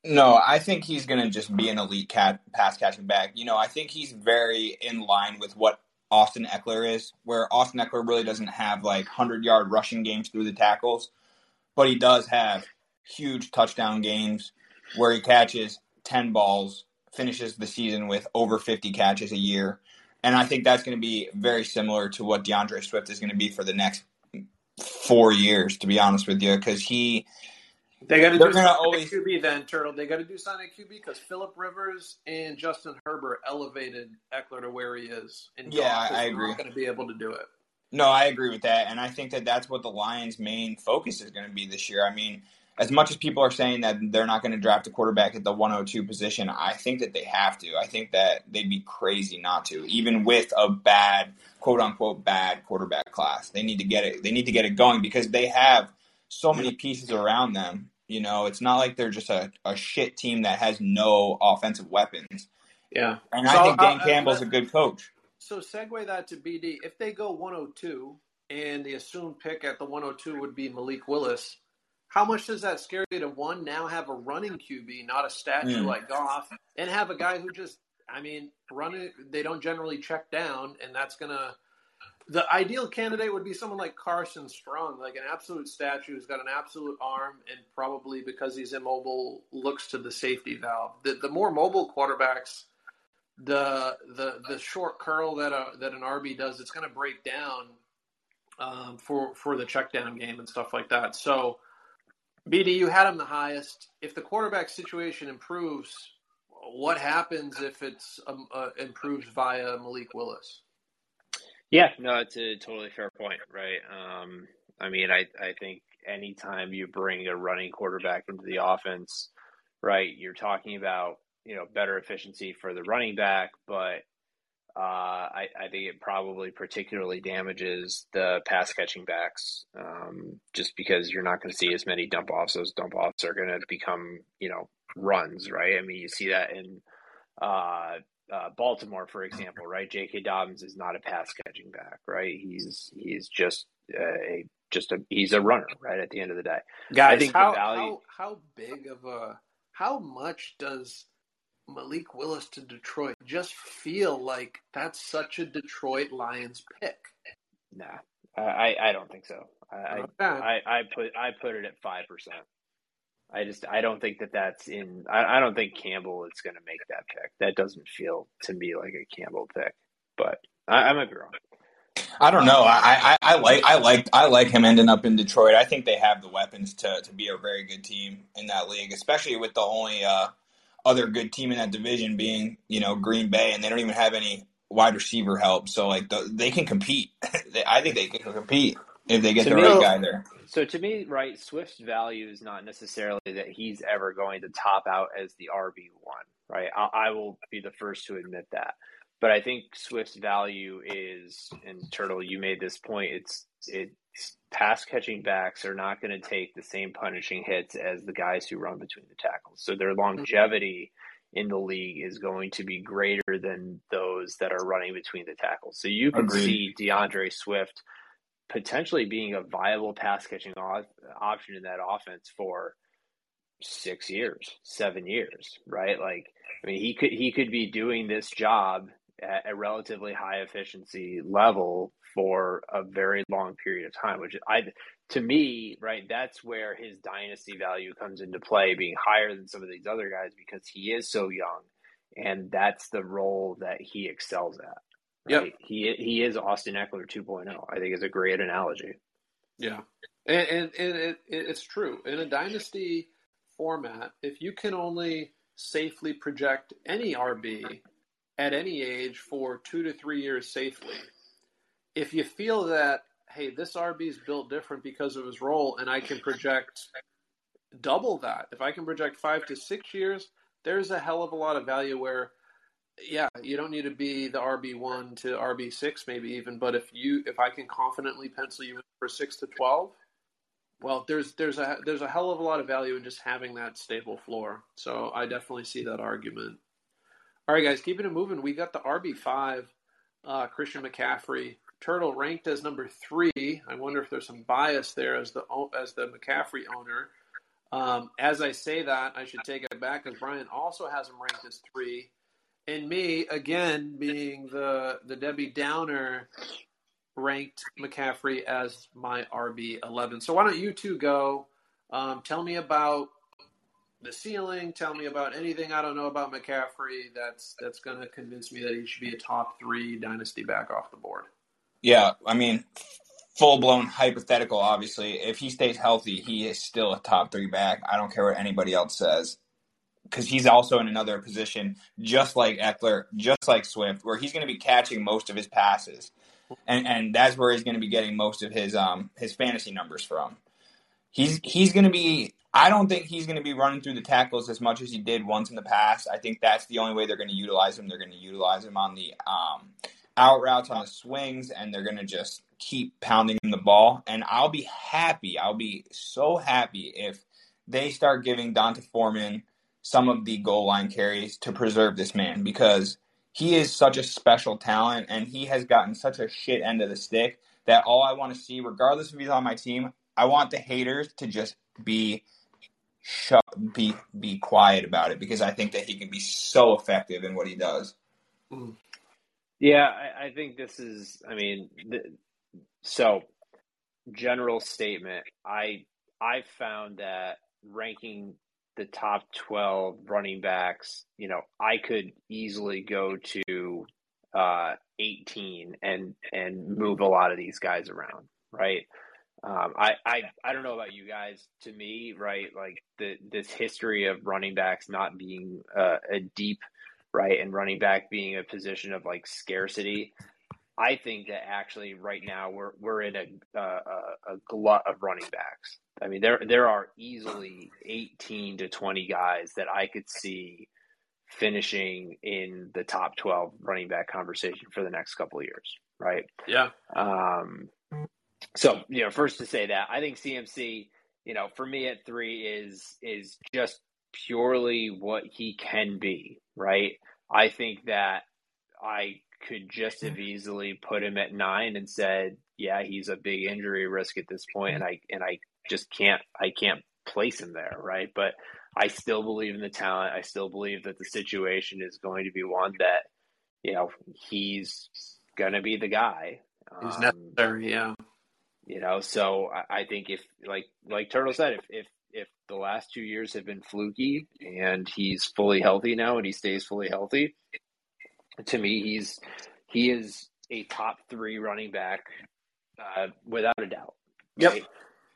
No, I think he's going to just be an elite cat, pass catching back. You know, I think he's very in line with what Austin Ekeler is, where Austin Ekeler really doesn't have like 100 yard rushing games through the tackles but he does have huge touchdown games where he catches 10 balls, finishes the season with over 50 catches a year. And I think that's going to be very similar to what D'Andre Swift is going to be for the next four years, to be honest with you, because he. They got to do sign always... QB then, Turtle. They got to do sign a QB because Philip Rivers and Justin Herbert elevated Ekeler to where he is. And yeah, I agree. Going to be able to do it. No, I agree with that, and I think that that's what the Lions' main focus is going to be this year. I mean, as much as people are saying that they're not going to draft a quarterback at the 102 position, I think that they have to. I think that they'd be crazy not to, even with a bad, quote unquote, bad quarterback class. They need to get it. They need to get it going because they have so many pieces around them. You know, it's not like they're just a, a shit team that has no offensive weapons. Yeah, and so, I think Dan uh, Campbell's a good coach so segue that to BD. If they go 102 and the assumed pick at the 102 would be Malik Willis, how much does that scare you to one now have a running QB, not a statue mm. like Goff, and have a guy who just, I mean, running. They don't generally check down, and that's gonna. The ideal candidate would be someone like Carson Strong, like an absolute statue who's got an absolute arm, and probably because he's immobile, looks to the safety valve. The, the more mobile quarterbacks the the the short curl that a that an RB does, it's going to break down um, for for the check down game and stuff like that. So, BD, you had him the highest. If the quarterback situation improves, what happens if it's um, uh, improves via Malik Willis? Yeah, no, it's a totally fair point, right? Um, I mean, I I think anytime you bring a running quarterback into the offense, right, you're talking about you know better efficiency for the running back, but uh, I, I, think it probably particularly damages the pass catching backs, um, just because you're not going to see as many dump offs. Those dump offs are going to become you know runs, right? I mean, you see that in uh, uh, Baltimore, for example, right? J.K. Dobbins is not a pass catching back, right? He's he's just a just a he's a runner, right? At the end of the day, guys, I think how, value... how how big of a how much does Malik Willis to Detroit just feel like that's such a Detroit Lions pick? Nah, I, I don't think so. I, okay. I, I put I put it at five percent. I just I don't think that that's in. I, I don't think Campbell is going to make that pick. That doesn't feel to me like a Campbell pick, but I, I might be wrong. I don't know. I, I, I, like I like I like him ending up in Detroit. I think they have the weapons to, to be a very good team in that league, especially with the only uh, other good team in that division being, you know, Green Bay, and they don't even have any wide receiver help. So like the, they can compete. I think they can compete if they get to the me, right guy there. So to me, right, Swift's value is not necessarily that he's ever going to top out as the RB one, right? I, I will be the first to admit that. But I think Swift's value is, and Turtle, you made this point. It's it pass catching backs are not going to take the same punishing hits as the guys who run between the tackles. So their longevity in the league is going to be greater than those that are running between the tackles. So you can Agreed. see D'Andre Swift potentially being a viable pass catching option in that offense for six years, seven years, right? Like, I mean, he could he could be doing this job at a relatively high efficiency level for a very long period of time, which I to me, right, that's where his dynasty value comes into play, being higher than some of these other guys because he is so young, and that's the role that he excels at. Right? Yep. He he is Austin Ekeler 2.0. I think is a great analogy. Yeah, and and, and it, it's true in a dynasty format. If you can only safely project any RB at any age for two to three years safely, if you feel that hey, this RB is built different because of his role, and I can project double that. If I can project five to six years, there's a hell of a lot of value where, yeah, you don't need to be the RB one to RB six, maybe even. But if you, if I can confidently pencil you in for six to twelve, well, there's there's a there's a hell of a lot of value in just having that stable floor. So I definitely see that argument. All right, guys, keeping it moving. We got the RB five, uh, Christian McCaffrey. Turtle ranked as number three. I wonder if there's some bias there as the as the McCaffrey owner. Um, as I say that, I should take it back because Brian also has him ranked as three, and me again being the the Debbie Downer ranked McCaffrey as my RB eleven. So why don't you two go? Um, tell me about the ceiling. Tell me about anything I don't know about McCaffrey that's that's going to convince me that he should be a top three dynasty back off the board. Yeah, I mean, full blown hypothetical. Obviously, if he stays healthy, he is still a top three back. I don't care what anybody else says, because he's also in another position, just like Ekeler, just like Swift, where he's going to be catching most of his passes, and and that's where he's going to be getting most of his um his fantasy numbers from. He's he's going to be. I don't think he's going to be running through the tackles as much as he did once in the past. I think that's the only way they're going to utilize him. They're going to utilize him on the um out routes on the swings, and they're going to just keep pounding the ball. And I'll be happy. I'll be so happy if they start giving D'Onta Foreman some of the goal line carries to preserve this man because he is such a special talent and he has gotten such a shit end of the stick that all I want to see, regardless if he's on my team, I want the haters to just be shut, be be quiet about it because I think that he can be so effective in what he does. Mm. Yeah, I, I think this is. I mean, the, so general statement. I I found that ranking the top twelve running backs, you know, I could easily go to uh, eighteen and and move a lot of these guys around, right? Um, I, I I don't know about you guys. To me, right, like the this history of running backs not being uh, a deep right? And running back being a position of like scarcity. I think that actually right now we're we're in a a, a glut of running backs. I mean there there are easily 18 to 20 guys that I could see finishing in the top 12 running back conversation for the next couple of years, right? Yeah. Um so, you know, first to say that, I think CMC, you know, for me at 3 is is just purely what he can be, right? I think that I could just have easily put him at nine and said, yeah, he's a big injury risk at this point, and I and I just can't I can't place him there, right? But I still believe in the talent. I still believe that the situation is going to be one that you know he's gonna be the guy. He's um, necessary, yeah. You know, so I, I think if like like Turtle said, if if if the last two years have been fluky and he's fully healthy now and he stays fully healthy, to me he's he is a top three running back uh, without a doubt. Right? Yep.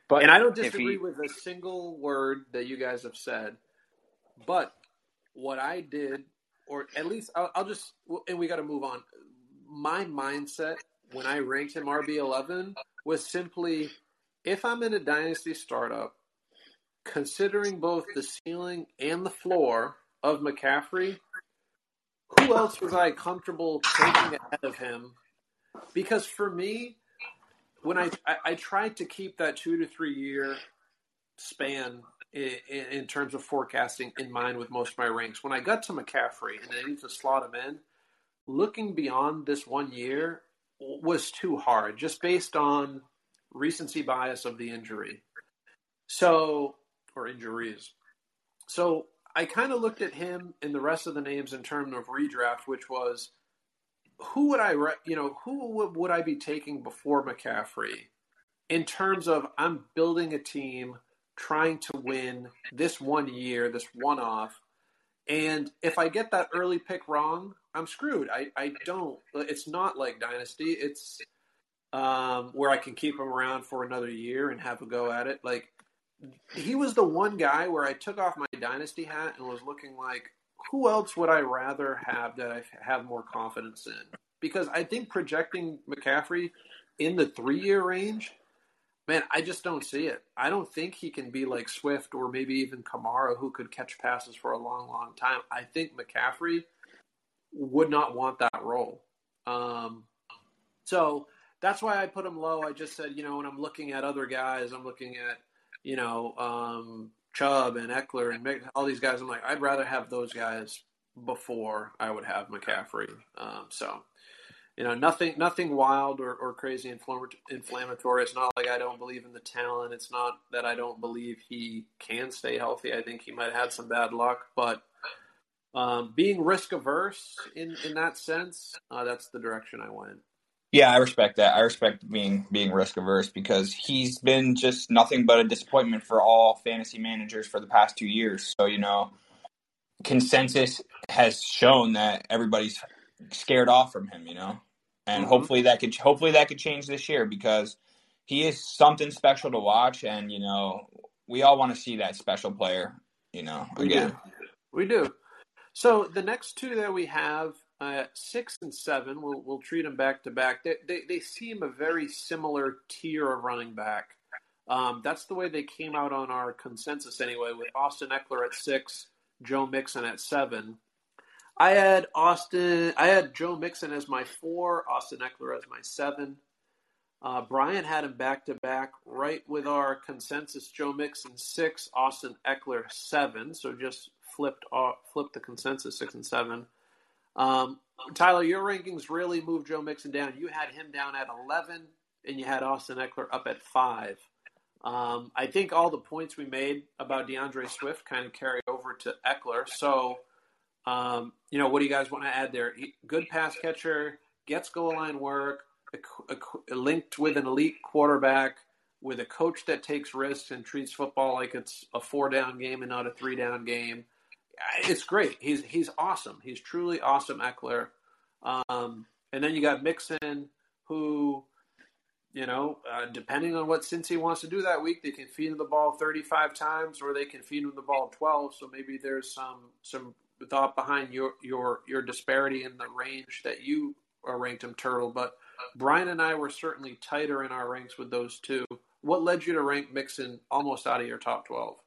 But and I don't disagree he, with a single word that you guys have said. But what I did, or at least I'll, I'll just, and we got to move on. My mindset when I ranked him RB eleven was simply, if I'm in a dynasty startup considering both the ceiling and the floor of McCaffrey, who else was I comfortable taking ahead of him? Because for me, when I, I, I tried to keep that two to three year span in, in, terms of forecasting in mind with most of my ranks. When I got to McCaffrey and I need to slot him in, looking beyond this one year was too hard, just based on recency bias of the injury. So, or injuries. So I kind of looked at him and the rest of the names in terms of redraft, which was who would I, you know, who would, would I be taking before McCaffrey in terms of I'm building a team trying to win this one year, this one off. And if I get that early pick wrong, I'm screwed. I, I don't. It's not like Dynasty. It's um, where I can keep him around for another year and have a go at it. Like he was the one guy where I took off my Dynasty hat and was looking like, who else would I rather have that I have more confidence in? Because I think projecting McCaffrey in the three year range man, I just don't see it. I don't think he can be like Swift or maybe even Kamara, who could catch passes for a long, long time. I think McCaffrey would not want that role. Um, so that's why I put him low. I just said, you know, when I'm looking at other guys, I'm looking at, you know, um, Chubb and Ekeler and all these guys. I'm like, I'd rather have those guys before I would have McCaffrey. Um, so you know, nothing, nothing wild or, or crazy inflammatory. It's not like I don't believe in the talent. It's not that I don't believe he can stay healthy. I think he might have some bad luck, but um, being risk averse in in that sense, uh, that's the direction I went. Yeah, I respect that. I respect being being risk averse because he's been just nothing but a disappointment for all fantasy managers for the past two years. So you know, consensus has shown that everybody's scared off from him. You know, and mm-hmm. hopefully that could hopefully that could change this year because he is something special to watch, and you know we all want to see that special player. You know, again, we do. We do. So the next two that we have, uh, six and seven, we'll we'll treat them back to back. They, they they seem a very similar tier of running back. Um, that's the way they came out on our consensus anyway, with Austin Ekeler at six, Joe Mixon at seven. I had Austin. I had Joe Mixon as my four, Austin Ekeler as my seven. Uh, Brian had him back to back, right with our consensus. Joe Mixon six, Austin Ekeler seven. So just flipped uh, flipped the consensus six and seven. Um, Tyler, your rankings really moved Joe Mixon down. You had him down at eleven, and you had Austin Ekeler up at five. Um, I think all the points we made about D'Andre Swift kind of carry over to Ekeler. So um, you know, what do you guys want to add there? Good pass catcher, gets goal line work, a, a, linked with an elite quarterback, with a coach that takes risks and treats football like it's a four down game and not a three down game. It's great. He's he's awesome. He's truly awesome, Ekeler. Um, and then you got Mixon, who, you know, uh, depending on what Cincy wants to do that week, they can feed him the ball 35 times or they can feed him the ball 12. So maybe there's some some thought behind your your your disparity in the range that you ranked him turtle, but Brian and I were certainly tighter in our ranks with those two. What led you to rank Mixon almost out of your top twelve?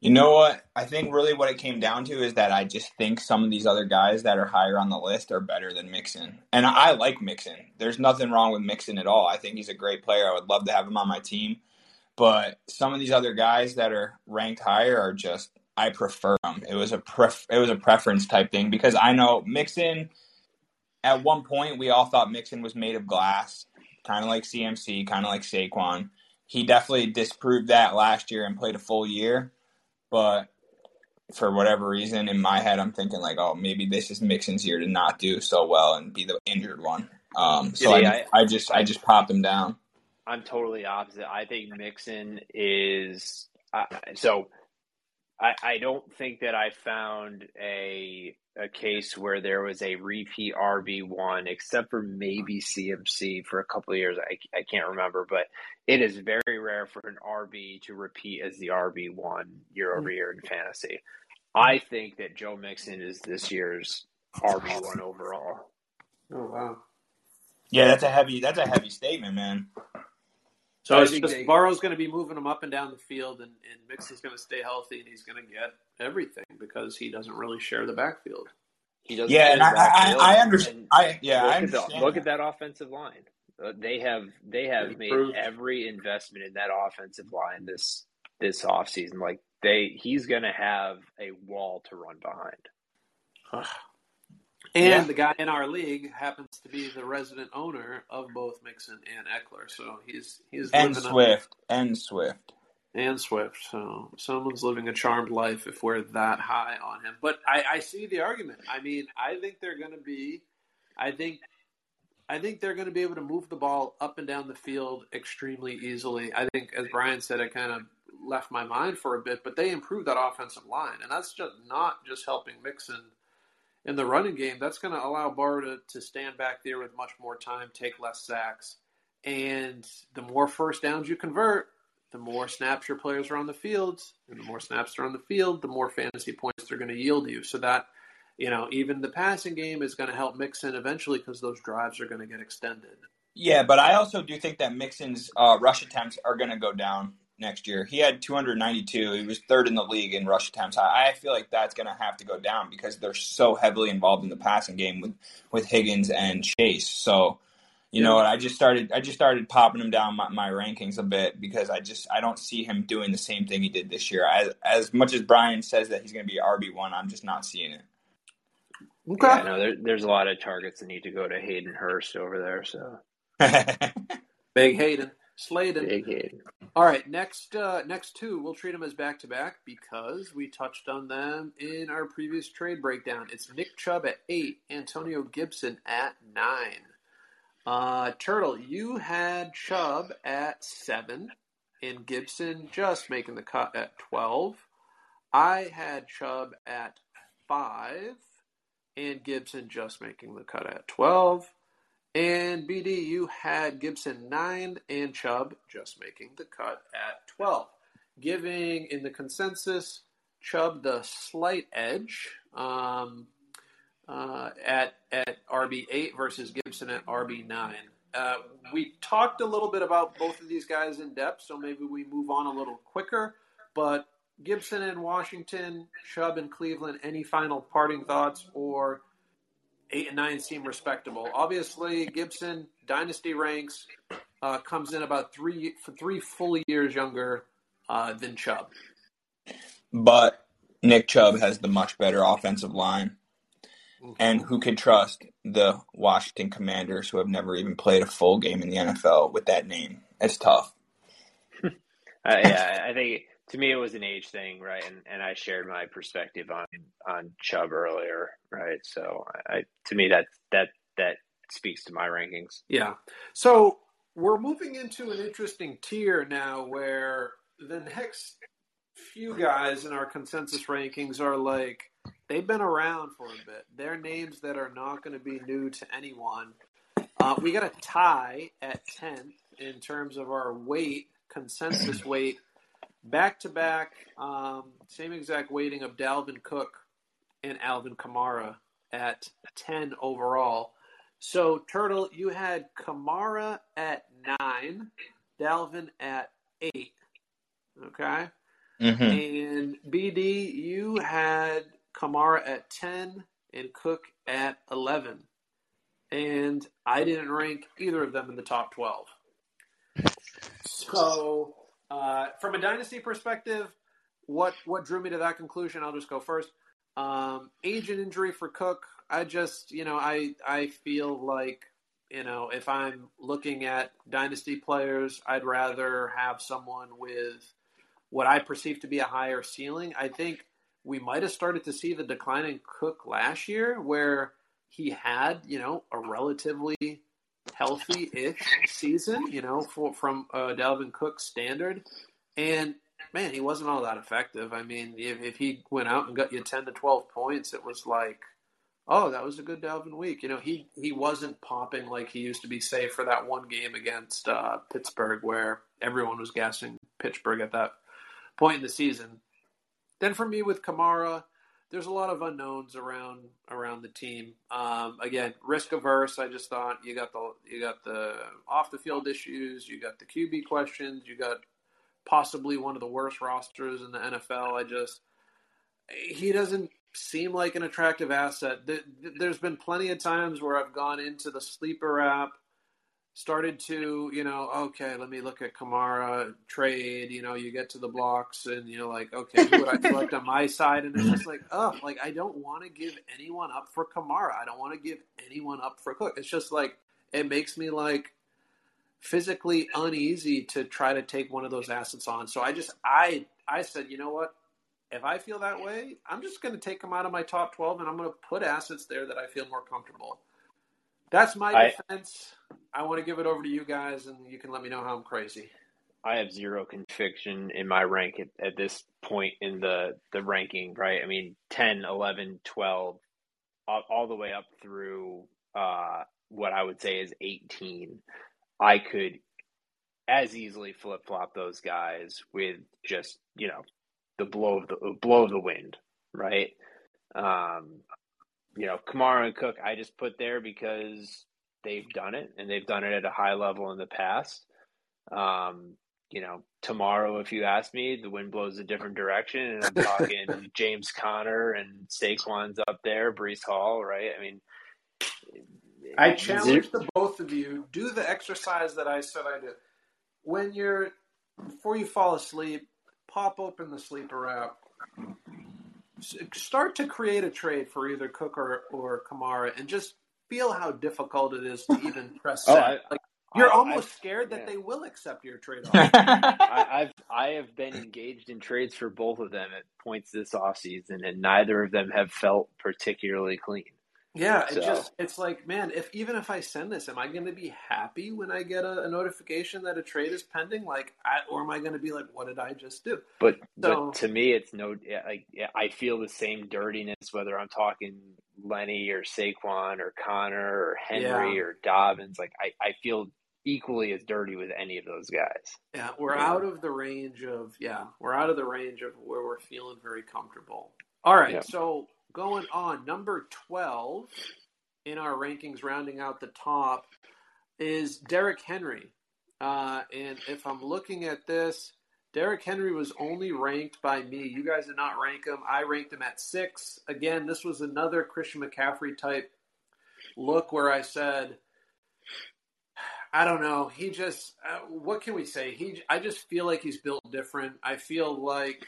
You know what? I think really what it came down to is that I just think some of these other guys that are higher on the list are better than Mixon. And I like Mixon. There's nothing wrong with Mixon at all. I think he's a great player. I would love to have him on my team. But some of these other guys that are ranked higher are just I prefer them. It was a pref- it was a preference type thing because I know Mixon. At one point, we all thought Mixon was made of glass, kind of like CMC, kind of like Saquon. He definitely disproved that last year and played a full year, but for whatever reason, in my head, I'm thinking like, oh, maybe this is Mixon's year to not do so well and be the injured one. Um, so I, I, I just I just popped him down. I'm totally opposite. I think Mixon is uh, so I, I don't think that I found a a case where there was a repeat RB one, except for maybe CMC for a couple of years. I, I can't remember, but it is very rare for an RB to repeat as the RB one year over year in fantasy. I think that Joe Mixon is this year's RB one overall. Oh wow! Yeah, that's a heavy that's a heavy statement, man. So it's just they, Burrow's going to be moving them up and down the field, and, and Mixon's going to stay healthy, and he's going to get everything because he doesn't really share the backfield. He doesn't. Yeah, and I, I, I, understand. I yeah, look I understand. At the, look at that offensive line. Uh, they have they have made every investment in that offensive line this this offseason. Like they he's going to have a wall to run behind. And Yeah. the guy in our league happens to be the resident owner of both Mixon and Ekeler, so he's he's And Swift. And Swift. and Swift. So someone's living a charmed life if we're that high on him. But I, I see the argument. I mean, I think they're going to be. I think. I think they're going to be able to move the ball up and down the field extremely easily. I think, as Brian said, it kind of left my mind for a bit, but they improved that offensive line, and that's just not just helping Mixon in the running game. That's going to allow Barr to, to stand back there with much more time, take less sacks, and the more first downs you convert, the more snaps your players are on the field, and the more snaps are on the field, the more fantasy points they're going to yield you. So that, you know, even the passing game is going to help Mixon eventually because those drives are going to get extended. Yeah, but I also do think that Mixon's uh, rush attempts are going to go down next year. He had 292. He was third in the league in rush attempts. I, I feel like that's going to have to go down because they're so heavily involved in the passing game with, with Higgins and Chase. So, you know what? I just started. I just started popping him down my, my rankings a bit because I just I don't see him doing the same thing he did this year. As as much as Brian says that he's going to be RB one, I'm just not seeing it. Okay. Yeah, no, there, there's a lot of targets that need to go to Hayden Hurst over there. So Big Hayden. Sladen. big Hayden. All right, next uh, next two, we'll treat them as back to back because we touched on them in our previous trade breakdown. It's Nick Chubb at eight, Antonio Gibson at nine. Uh, Turtle, you had Chubb at seven, and Gibson just making the cut at twelve. I had Chubb at five, and Gibson just making the cut at twelve. And BD, you had Gibson 9 and Chubb just making the cut at 12, giving in the consensus Chubb the slight edge um, uh, at, at RB8 versus Gibson at RB9. Uh, we talked a little bit about both of these guys in depth, so maybe we move on a little quicker. But Gibson in Washington, Chubb in Cleveland, any final parting thoughts or eight and nine seem respectable. Obviously, Gibson dynasty ranks uh, comes in about three three full years younger uh, than Chubb. but Nick Chubb has the much better offensive line. And who could trust the Washington Commanders, who have never even played a full game in the NFL with that name? It's tough. Uh, yeah, I think to me it was an age thing, right? And and I shared my perspective on on Chubb earlier, right? So I to me that that that speaks to my rankings. Yeah. So we're moving into an interesting tier now where the next few guys in our consensus rankings are like they've been around for a bit. They're names that are not going to be new to anyone. Uh, we got a tie at 10th in terms of our weight, consensus weight, back to back, um, same exact weighting of Dalvin Cook and Alvin Kamara at 10 overall. So, Turtle, you had Kamara at 9, Dalvin at 8. Okay? hmm And BD, you had Kamara at 10 and Cook at 11. And I didn't rank either of them in the top 12. So, uh, from a dynasty perspective, what what drew me to that conclusion? I'll just go first. Um, age and injury for Cook. I just, you know, I I feel like, you know, if I'm looking at dynasty players, I'd rather have someone with what I perceive to be a higher ceiling. I think we might have started to see the decline in Cook last year, where he had, you know, a relatively healthy-ish season, you know, for, from uh, Dalvin Cook's standard, and man, he wasn't all that effective. I mean, if, if he went out and got you ten to twelve points, it was like, oh, that was a good Dalvin week. You know, he he wasn't popping like he used to be, say, for that one game against uh, Pittsburgh, where everyone was gassing Pittsburgh at that point in the season. Then for me with Kamara, there's a lot of unknowns around around the team. Um, again, risk averse. I just thought you got the you got the off the field issues, you got the QB questions, you got possibly one of the worst rosters in the NFL. I just he doesn't seem like an attractive asset. There's been plenty of times where I've gone into the sleeper app started to, you know, okay, let me look at Kamara trade. You know, you get to the blocks and you're like, okay, who would I select on my side? And it's just like, oh, like I don't want to give anyone up for Kamara. I don't want to give anyone up for Cook. It's just like it makes me like physically uneasy to try to take one of those assets on. So I just I I said, you know what? If I feel that way, I'm just going to take them out of my top 12 and I'm going to put assets there that I feel more comfortable. That's my I- defense. I want to give it over to you guys, and you can let me know how I'm crazy. I have zero conviction in my rank at, at this point in the, the ranking, right? I mean, 10, 11, 12, all, all the way up through uh, what I would say is 18. I could as easily flip flop those guys with just, you know, the blow of the blow of the wind, right? Um, you know, Kamara and Cook, I just put there because they've done it and they've done it at a high level in the past. Um, you know, tomorrow, if you ask me, the wind blows a different direction, and I'm talking James Conner and Saquon's up there, Breece Hall, right? I mean, I challenge the both of you. Do the exercise that I said I did. When you're before you fall asleep, pop open the sleeper app. S- Start to create a trade for either Cook or, or Kamara, and just feel how difficult it is to even press Oh, send. I- like you're I- almost I- scared that yeah. they will accept your trade offer. I, I've I have been engaged in trades for both of them at points this offseason, and neither of them have felt particularly clean. Yeah, it So- just it's like, man, if even if I send this, am I going to be happy when I get a, a notification that a trade is pending? Like, I, or am I going to be like, what did I just do? But So- but to me, it's no. Like, I feel the same dirtiness whether I'm talking Lenny or Saquon or Conner or Henry Yeah. or Dobbins. Like I, I feel equally as dirty with any of those guys. Yeah, we're Yeah. out of the range of yeah, we're out of the range of where we're feeling very comfortable. All right, Yeah. so going on number twelve in our rankings, rounding out the top is Derrick Henry. Uh, and if I'm looking at this, Derrick Henry was only ranked by me. You guys did not rank him. I ranked him at six. Again, this was another Christian McCaffrey type look where I said, I don't know. He just, uh, what can we say? He, I just feel like he's built different. I feel like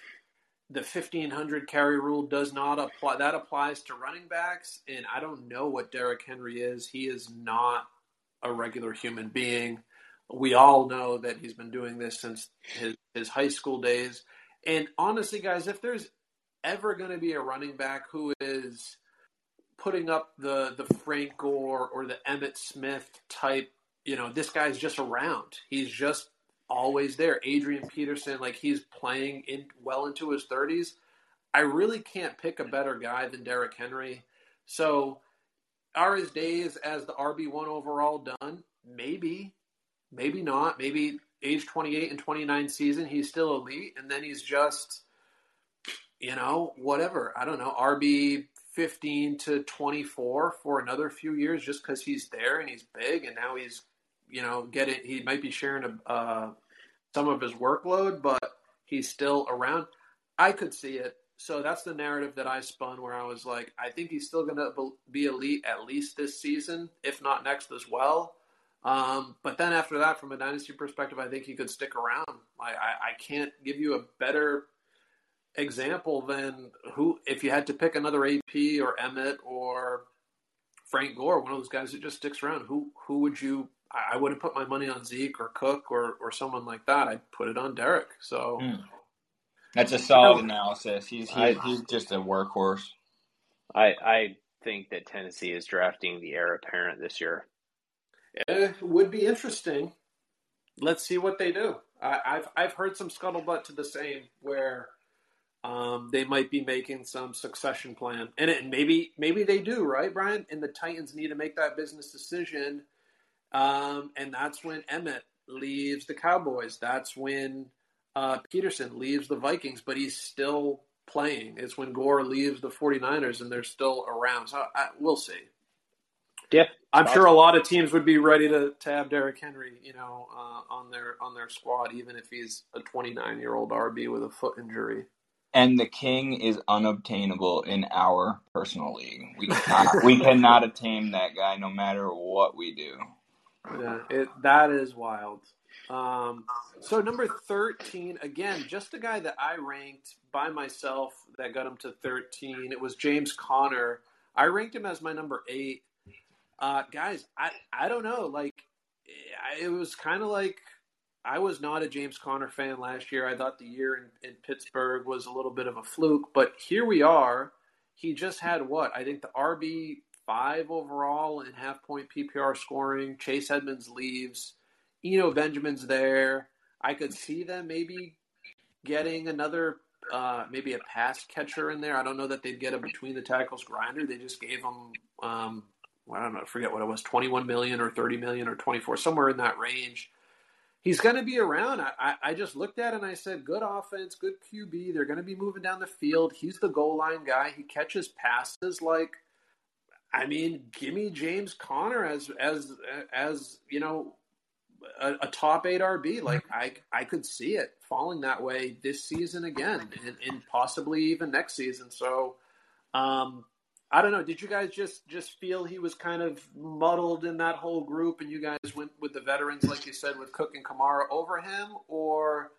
the 1500 carry rule does not apply. That applies to running backs, and I don't know what Derrick Henry is. He is not a regular human being. We all know that he's been doing this since his, his high school days. And honestly, guys, if there's ever going to be a running back who is putting up the the Frank Gore or the Emmitt Smith type, you know, this guy's just around. He's just always there. Adrian Peterson, like he's playing in well into his thirties. I really can't pick a better guy than Derrick Henry. So are his days as the RB one overall done? Maybe. Maybe not. Maybe age twenty eight and twenty nine season, he's still elite, and then he's just you know, whatever. I don't know, RB 15 to 24 for another few years just because he's there and he's big and now he's, you know, getting, he might be sharing a, uh, some of his workload, but he's still around. I could see it. So that's the narrative that I spun where I was like, I think he's still going to be elite at least this season, if not next as well. Um, but then after that, from a dynasty perspective, I think he could stick around. I, I, I can't give you a better example than who if you had to pick another AP or Emmitt or Frank Gore, one of those guys that just sticks around. Who who would you? I, I wouldn't put my money on Zeke or Cook or or someone like that. I'd put it on Derrick. So Hmm. That's a solid analysis. He's I- he's, he's just a workhorse. I I think that Tennessee is drafting the heir apparent this year. it would be interesting. Let's see what they do. I, I've I've heard some scuttlebutt to the same where um, they might be making some succession plan, and it, maybe maybe they do, right, Brian? And the Titans need to make that business decision, um, and that's when Emmitt leaves the Cowboys. That's when uh, Peterson leaves the Vikings, but he's still playing. It's when Gore leaves the 49ers, and they're still around. So I, we'll see. Yeah, I'm sure a lot of teams would be ready to, to have Derrick Henry, you know, uh, on their on their squad, even if he's a 29 year old RB with a foot injury. And the king is unobtainable in our personal league. We cannot, we cannot obtain that guy no matter what we do. Yeah, it that is wild. Um, so number thirteen again, just a guy that I ranked by myself that got him to thirteen. It was James Conner. I ranked him as my number eight. Uh, guys, I I don't know. Like it was kind of like I was not a James Conner fan last year. I thought the year in, in Pittsburgh was a little bit of a fluke, but here we are. He just had what I think the RB five overall in half point PPR scoring. Chase Edmonds leaves. Eno Benjamin's there. I could see them maybe getting another, uh, maybe a pass catcher in there. I don't know that they'd get a between the tackles grinder. They just gave him, um, I don't know, I forget what it was, 21 million or 30 million or 24, somewhere in that range. He's going to be around. I, I, I just looked at it and I said, good offense, good QB. They're going to be moving down the field. He's the goal line guy. He catches passes like, I mean, give me James Conner as as as you know a, a, top eight RB. Like I, I could see it falling that way this season again, and, and possibly even next season. So, um, I don't know. Did you guys just just feel he was kind of muddled in that whole group, and you guys went with the veterans, like you said, with Cook and Kamara over him, or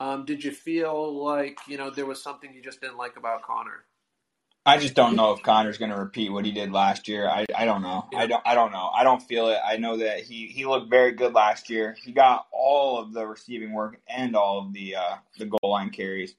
um, did you feel like you know there was something you just didn't like about Conner? I just don't know if Conner's going to repeat what he did last year. I, I don't know. I don't I don't know. I don't feel it. I know that he, he looked very good last year. He got all of the receiving work and all of the uh, the goal line carries.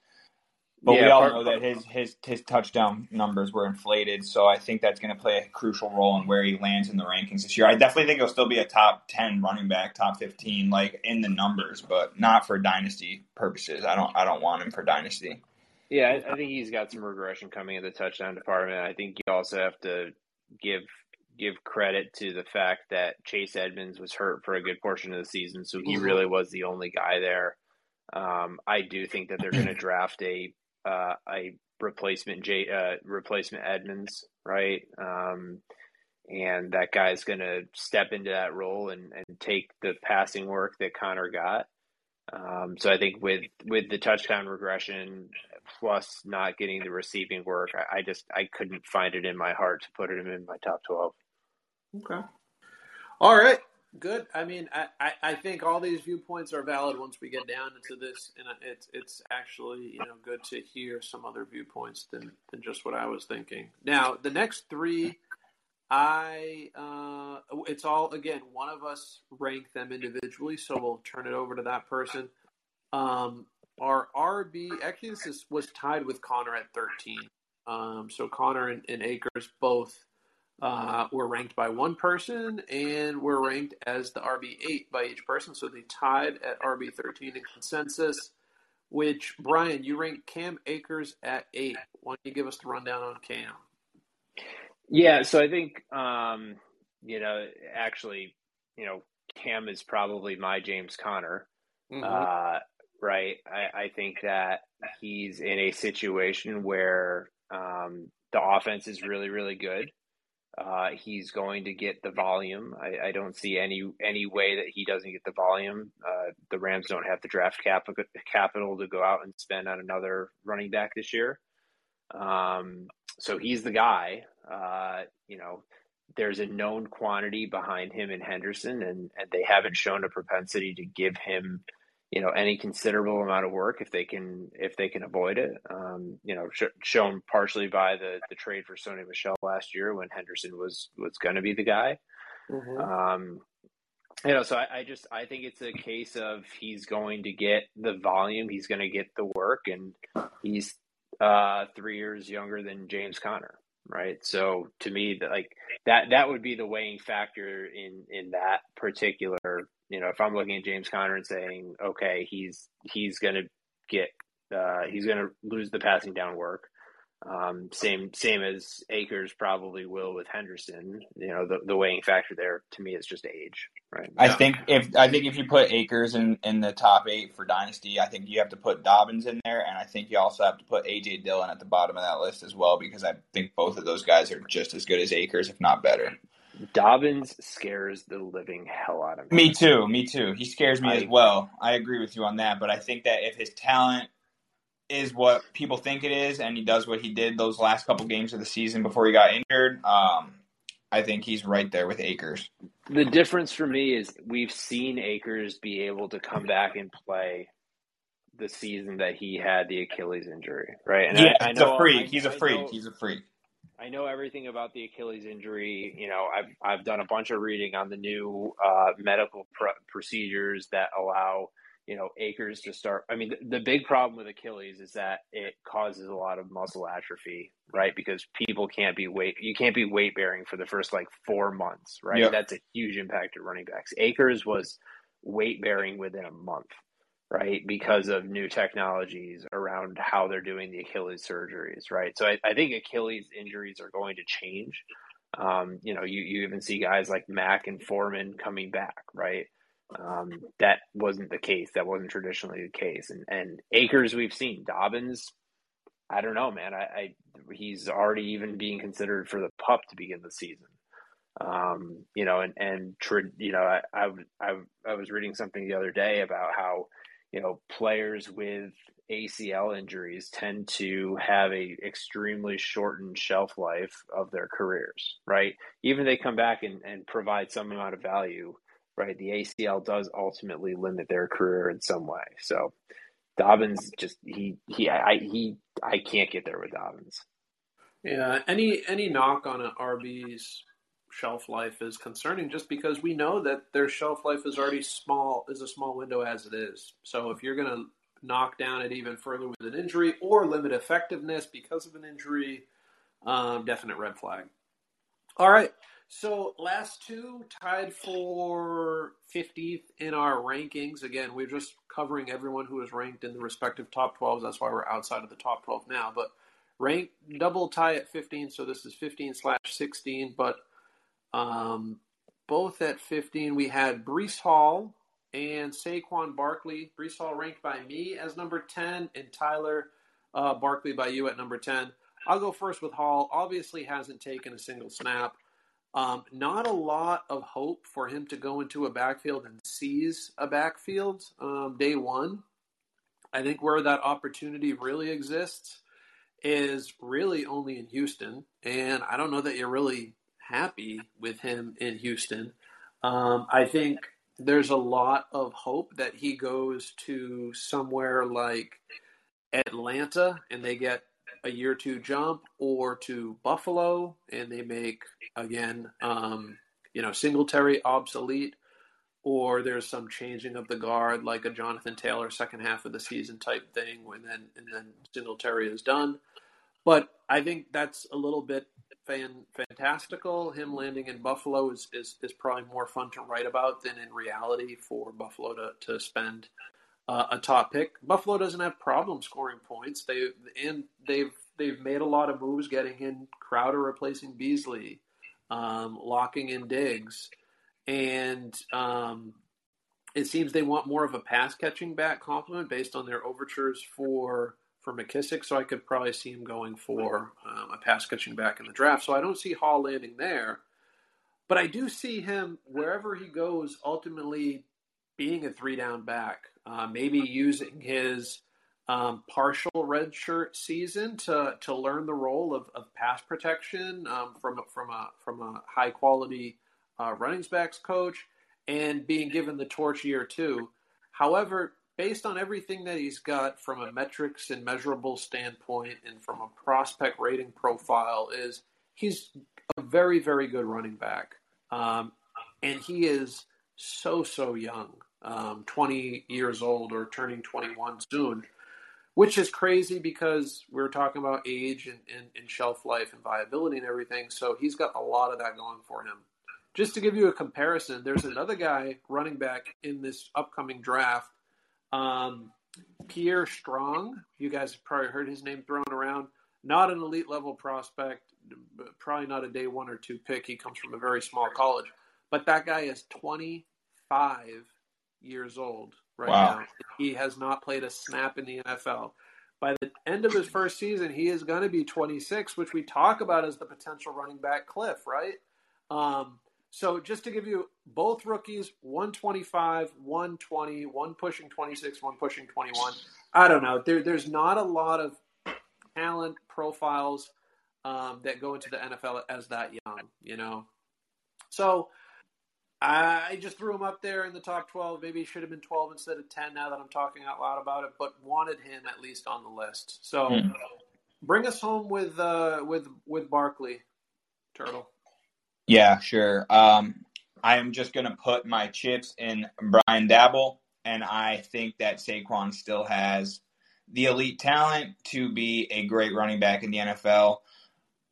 But yeah, we all part, know that his his his touchdown numbers were inflated, so I think that's going to play a crucial role in where he lands in the rankings this year. I definitely think he'll still be a top ten running back, top fifteen, like in the numbers, but not for dynasty purposes. I don't I don't want him for dynasty. Yeah, I, I think he's got some regression coming in the touchdown department. I think you also have to give give credit to the fact that Chase Edmonds was hurt for a good portion of the season, so he mm-hmm. really was the only guy there. Um, I do think that they're going to draft a uh, a replacement J uh, replacement Edmonds, right? Um, and that guy's going to step into that role and, and take the passing work that Conner got. Um, so I think with with the touchdown regression plus not getting the receiving work, I, I, just I couldn't find it in my heart to put him in my top twelve. Okay. All right. Good. I mean, I, I, I think all these viewpoints are valid once we get down into this, and it's it's actually you know good to hear some other viewpoints than than just what I was thinking. Now, the next three I uh, it's all again one of us rank them individually, so we'll turn it over to that person. Um, our RB actually this is, was tied with Conner at 13. Um, so Conner and, and Akers both uh, were ranked by one person and were ranked as the RB eight by each person. So they tied at RB 13 in consensus. Which Brian, you ranked Cam Akers at eight. Why don't you give us the rundown on Cam? Yeah, so I think um, you know, actually, you know, Cam is probably my James Conner. Mm-hmm. Uh, right? I, I, think that he's in a situation where um, the offense is really, really good. Uh, he's going to get the volume. I, I, don't see any any way that he doesn't get the volume. Uh, the Rams don't have the draft cap, capital to go out and spend on another running back this year. Um, so he's the guy. Uh, you know, there's a known quantity behind him in Henderson, and, and they haven't shown a propensity to give him, you know, any considerable amount of work if they can if they can avoid it. Um, you know, sh- shown partially by the the trade for Sony Michel last year when Henderson was was going to be the guy. Mm-hmm. Um, you know, so I, I, just I think it's a case of he's going to get the volume, he's going to get the work, and he's uh, three years younger than James Conner, right? So to me, like that that would be the weighing factor in in that particular. You know, if I'm looking at James Conner and saying, okay, he's he's going to get uh, he's going to lose the passing down work. Um, same same as Akers probably will with Henderson. You know, the, the weighing factor there to me is just age, right? I think if I think if you put Akers in, in the top eight for dynasty, I think you have to put Dobbins in there, and I think you also have to put AJ Dillon at the bottom of that list as well because I think both of those guys are just as good as Akers, if not better. Dobbins scares the living hell out of me. Me too. Me too. He scares me I, as well. I agree with you on that, but I think that if his talent is what people think it is, and he does what he did those last couple games of the season before he got injured. Um, I think he's right there with Akers. the difference for me is we've seen Akers be able to come back and play the season that he had the Achilles injury, right? And yeah, I, I he's know, a freak. I, he's a freak. Know, he's a freak. I know everything about the Achilles injury. You know, I've I've done a bunch of reading on the new uh, medical pr- procedures that allow you know Akers to start. I mean, the, the, big problem with Achilles is that it causes a lot of muscle atrophy, right? Because people can't be weight you can't be weight bearing for the first like four months, right? That's a huge impact to running backs. Akers was weight bearing within a month, right? Because of new technologies around how they're doing the Achilles surgeries, right? So I, I think Achilles injuries are going to change. Um, you know, you, you even see guys like Mack and Foreman coming back, right? Um, that wasn't the case. That wasn't traditionally the case. And and Akers, we've seen Dobbins. I don't know, man. I, I he's already even being considered for the pup to begin the season. Um, you know, and and you know, I, I I I was reading something the other day about how you know players with ACL injuries tend to have a extremely shortened shelf life of their careers, right? Even they come back and, and provide some amount of value, right? The ACL does ultimately limit their career in some way. So Dobbins just he he I he I can't get there with Dobbins. Yeah, any any knock on an RB's shelf life is concerning just because we know that their shelf life is already small is a small window as it is. So if you're going to knock down it even further with an injury or limit effectiveness because of an injury, um, definite red flag. All right. So last two tied for 50th in our rankings. Again, we're just covering everyone who is ranked in the respective top 12s. That's why we're outside of the top 12 now. But rank double tie at 15. So this is 15 slash 16. But um, both at 15, we had Breece Hall and Saquon Barkley. Breece Hall ranked by me as number 10, and Tyler uh, Barkley by you at number 10. I'll go first with Hall. Obviously, hasn't taken a single snap. Um, not a lot of hope for him to go into a backfield and seize a backfield um, day one. I think where that opportunity really exists is really only in Houston, and I don't know that you're really happy with him in Houston. Um, I think there's a lot of hope that he goes to somewhere like Atlanta and they get a year two jump or to Buffalo and they make again, um, you know, Singletary obsolete, or there's some changing of the guard like a Jonathan Taylor second half of the season type thing, and then and then Singletary is done. But I think that's a little bit fan, fantastical. Him landing in Buffalo is, is, is probably more fun to write about than in reality for Buffalo to, to spend uh, a top pick. Buffalo doesn't have problem scoring points. They and they've they've made a lot of moves, getting in Crowder replacing Beasley, um, locking in Diggs, and um, it seems they want more of a pass catching back complement based on their overtures for for McKissic. So I could probably see him going for um, a pass catching back in the draft. So I don't see Hall landing there, but I do see him wherever he goes ultimately being a three down back uh, maybe using his um, partial redshirt season to to learn the role of, of pass protection um, from from a from a high quality uh, running backs coach, and being given the torch year two. However, based on everything that he's got from a metrics and measurable standpoint, and from a prospect rating profile, is he's a very very good running back, um, and he is so so young um, 20 years old or turning 21 soon, which is crazy because we are talking about age and, and, and, shelf life and viability and everything. So he's got a lot of that going for him. Just to give you a comparison, there's another guy running back in this upcoming draft, um, Pierre Strong. You guys have probably heard his name thrown around. Not an elite level prospect, probably not a day one or two pick. He comes from a very small college, but that guy is 25 years old right wow. now. He has not played a snap in the NFL. By the end of his first season, he is going to be 26, which we talk about as the potential running back cliff, right? Um, so just to give you both rookies, 125, 120, one pushing 26, one pushing 21. I don't know. There, there's not a lot of talent profiles um, that go into the NFL as that young, you know. So I just threw him up there in the top 12. Maybe he should have been 12 instead of 10 now that I'm talking out loud about it, but wanted him at least on the list. So Hmm. bring us home with uh, with with Barkley, Turtle. Yeah, sure. Um, I am just gonna put my chips in Brian Daboll, and I think that Saquon still has the elite talent to be a great running back in the NFL.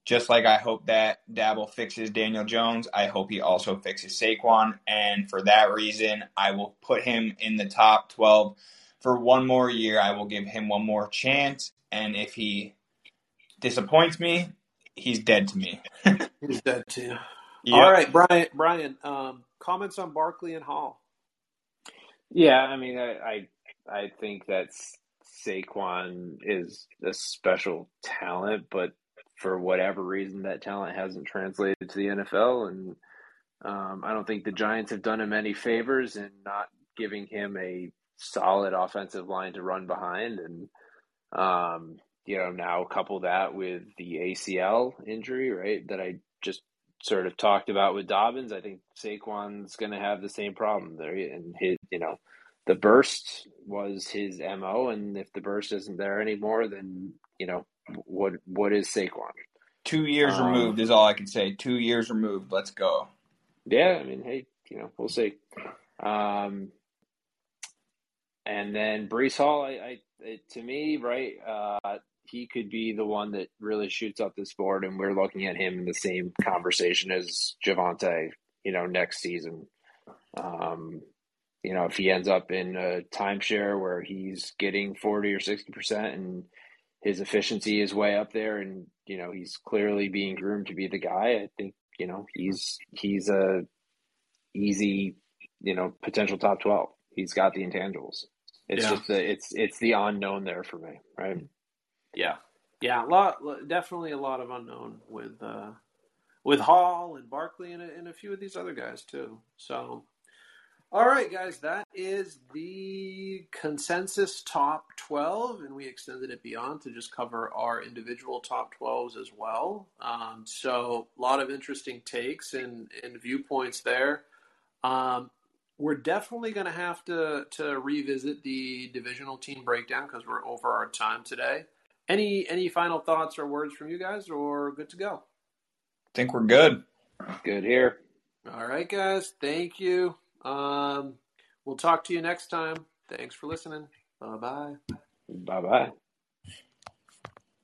Just like I hope that Daboll fixes Daniel Jones, I hope he also fixes Saquon, and for that reason, I will put him in the top twelve for one more year. I will give him one more chance, and if he disappoints me, he's dead to me. He's dead too. Yep. All right, Brian. Brian, um, comments on Barkley and Hall. Yeah, I mean, I I, I think that Saquon is a special talent, but for whatever reason, that talent hasn't translated to the NFL, and um, I don't think the Giants have done him any favors in not giving him a solid offensive line to run behind, and um, you know now couple that with the ACL injury, right? That I just sort of talked about with Dobbins. I think Saquon's going to have the same problem there, and his, you know, the burst was his mo, and if the burst isn't there anymore, then you know what what is Saquon? Two years Um, removed is all I can say. Two years removed. Let's go. Yeah, I mean, hey, you know, we'll see. Um, and then Breece Hall, I, I it, to me, right, uh, he could be the one that really shoots up this board, and we're looking at him in the same conversation as Javonte, you know, next season. Um, you know, if he ends up in a timeshare where he's getting 40 or 60% and his efficiency is way up there and, you know, he's clearly being groomed to be the guy, I think, you know, he's, he's a easy, you know, potential top 12. He's got the intangibles. It's Yeah. just the, it's, it's the unknown there for me. Right. Yeah, yeah, a lot, definitely a lot of unknown with uh, with Hall and Barkley and a, and a few of these other guys too. So, all right, guys, that is the consensus top twelve, and we extended it beyond to just cover our individual top twelves as well. Um, so, a lot of interesting takes and and viewpoints there. Um, we're definitely going to have to to revisit the divisional team breakdown because we're over our time today. Any any final thoughts or words from you guys, or good to go? I think we're good. Good here. All right, guys. Thank you. Um, we'll talk to you next time. Thanks for listening. Bye bye. Bye bye.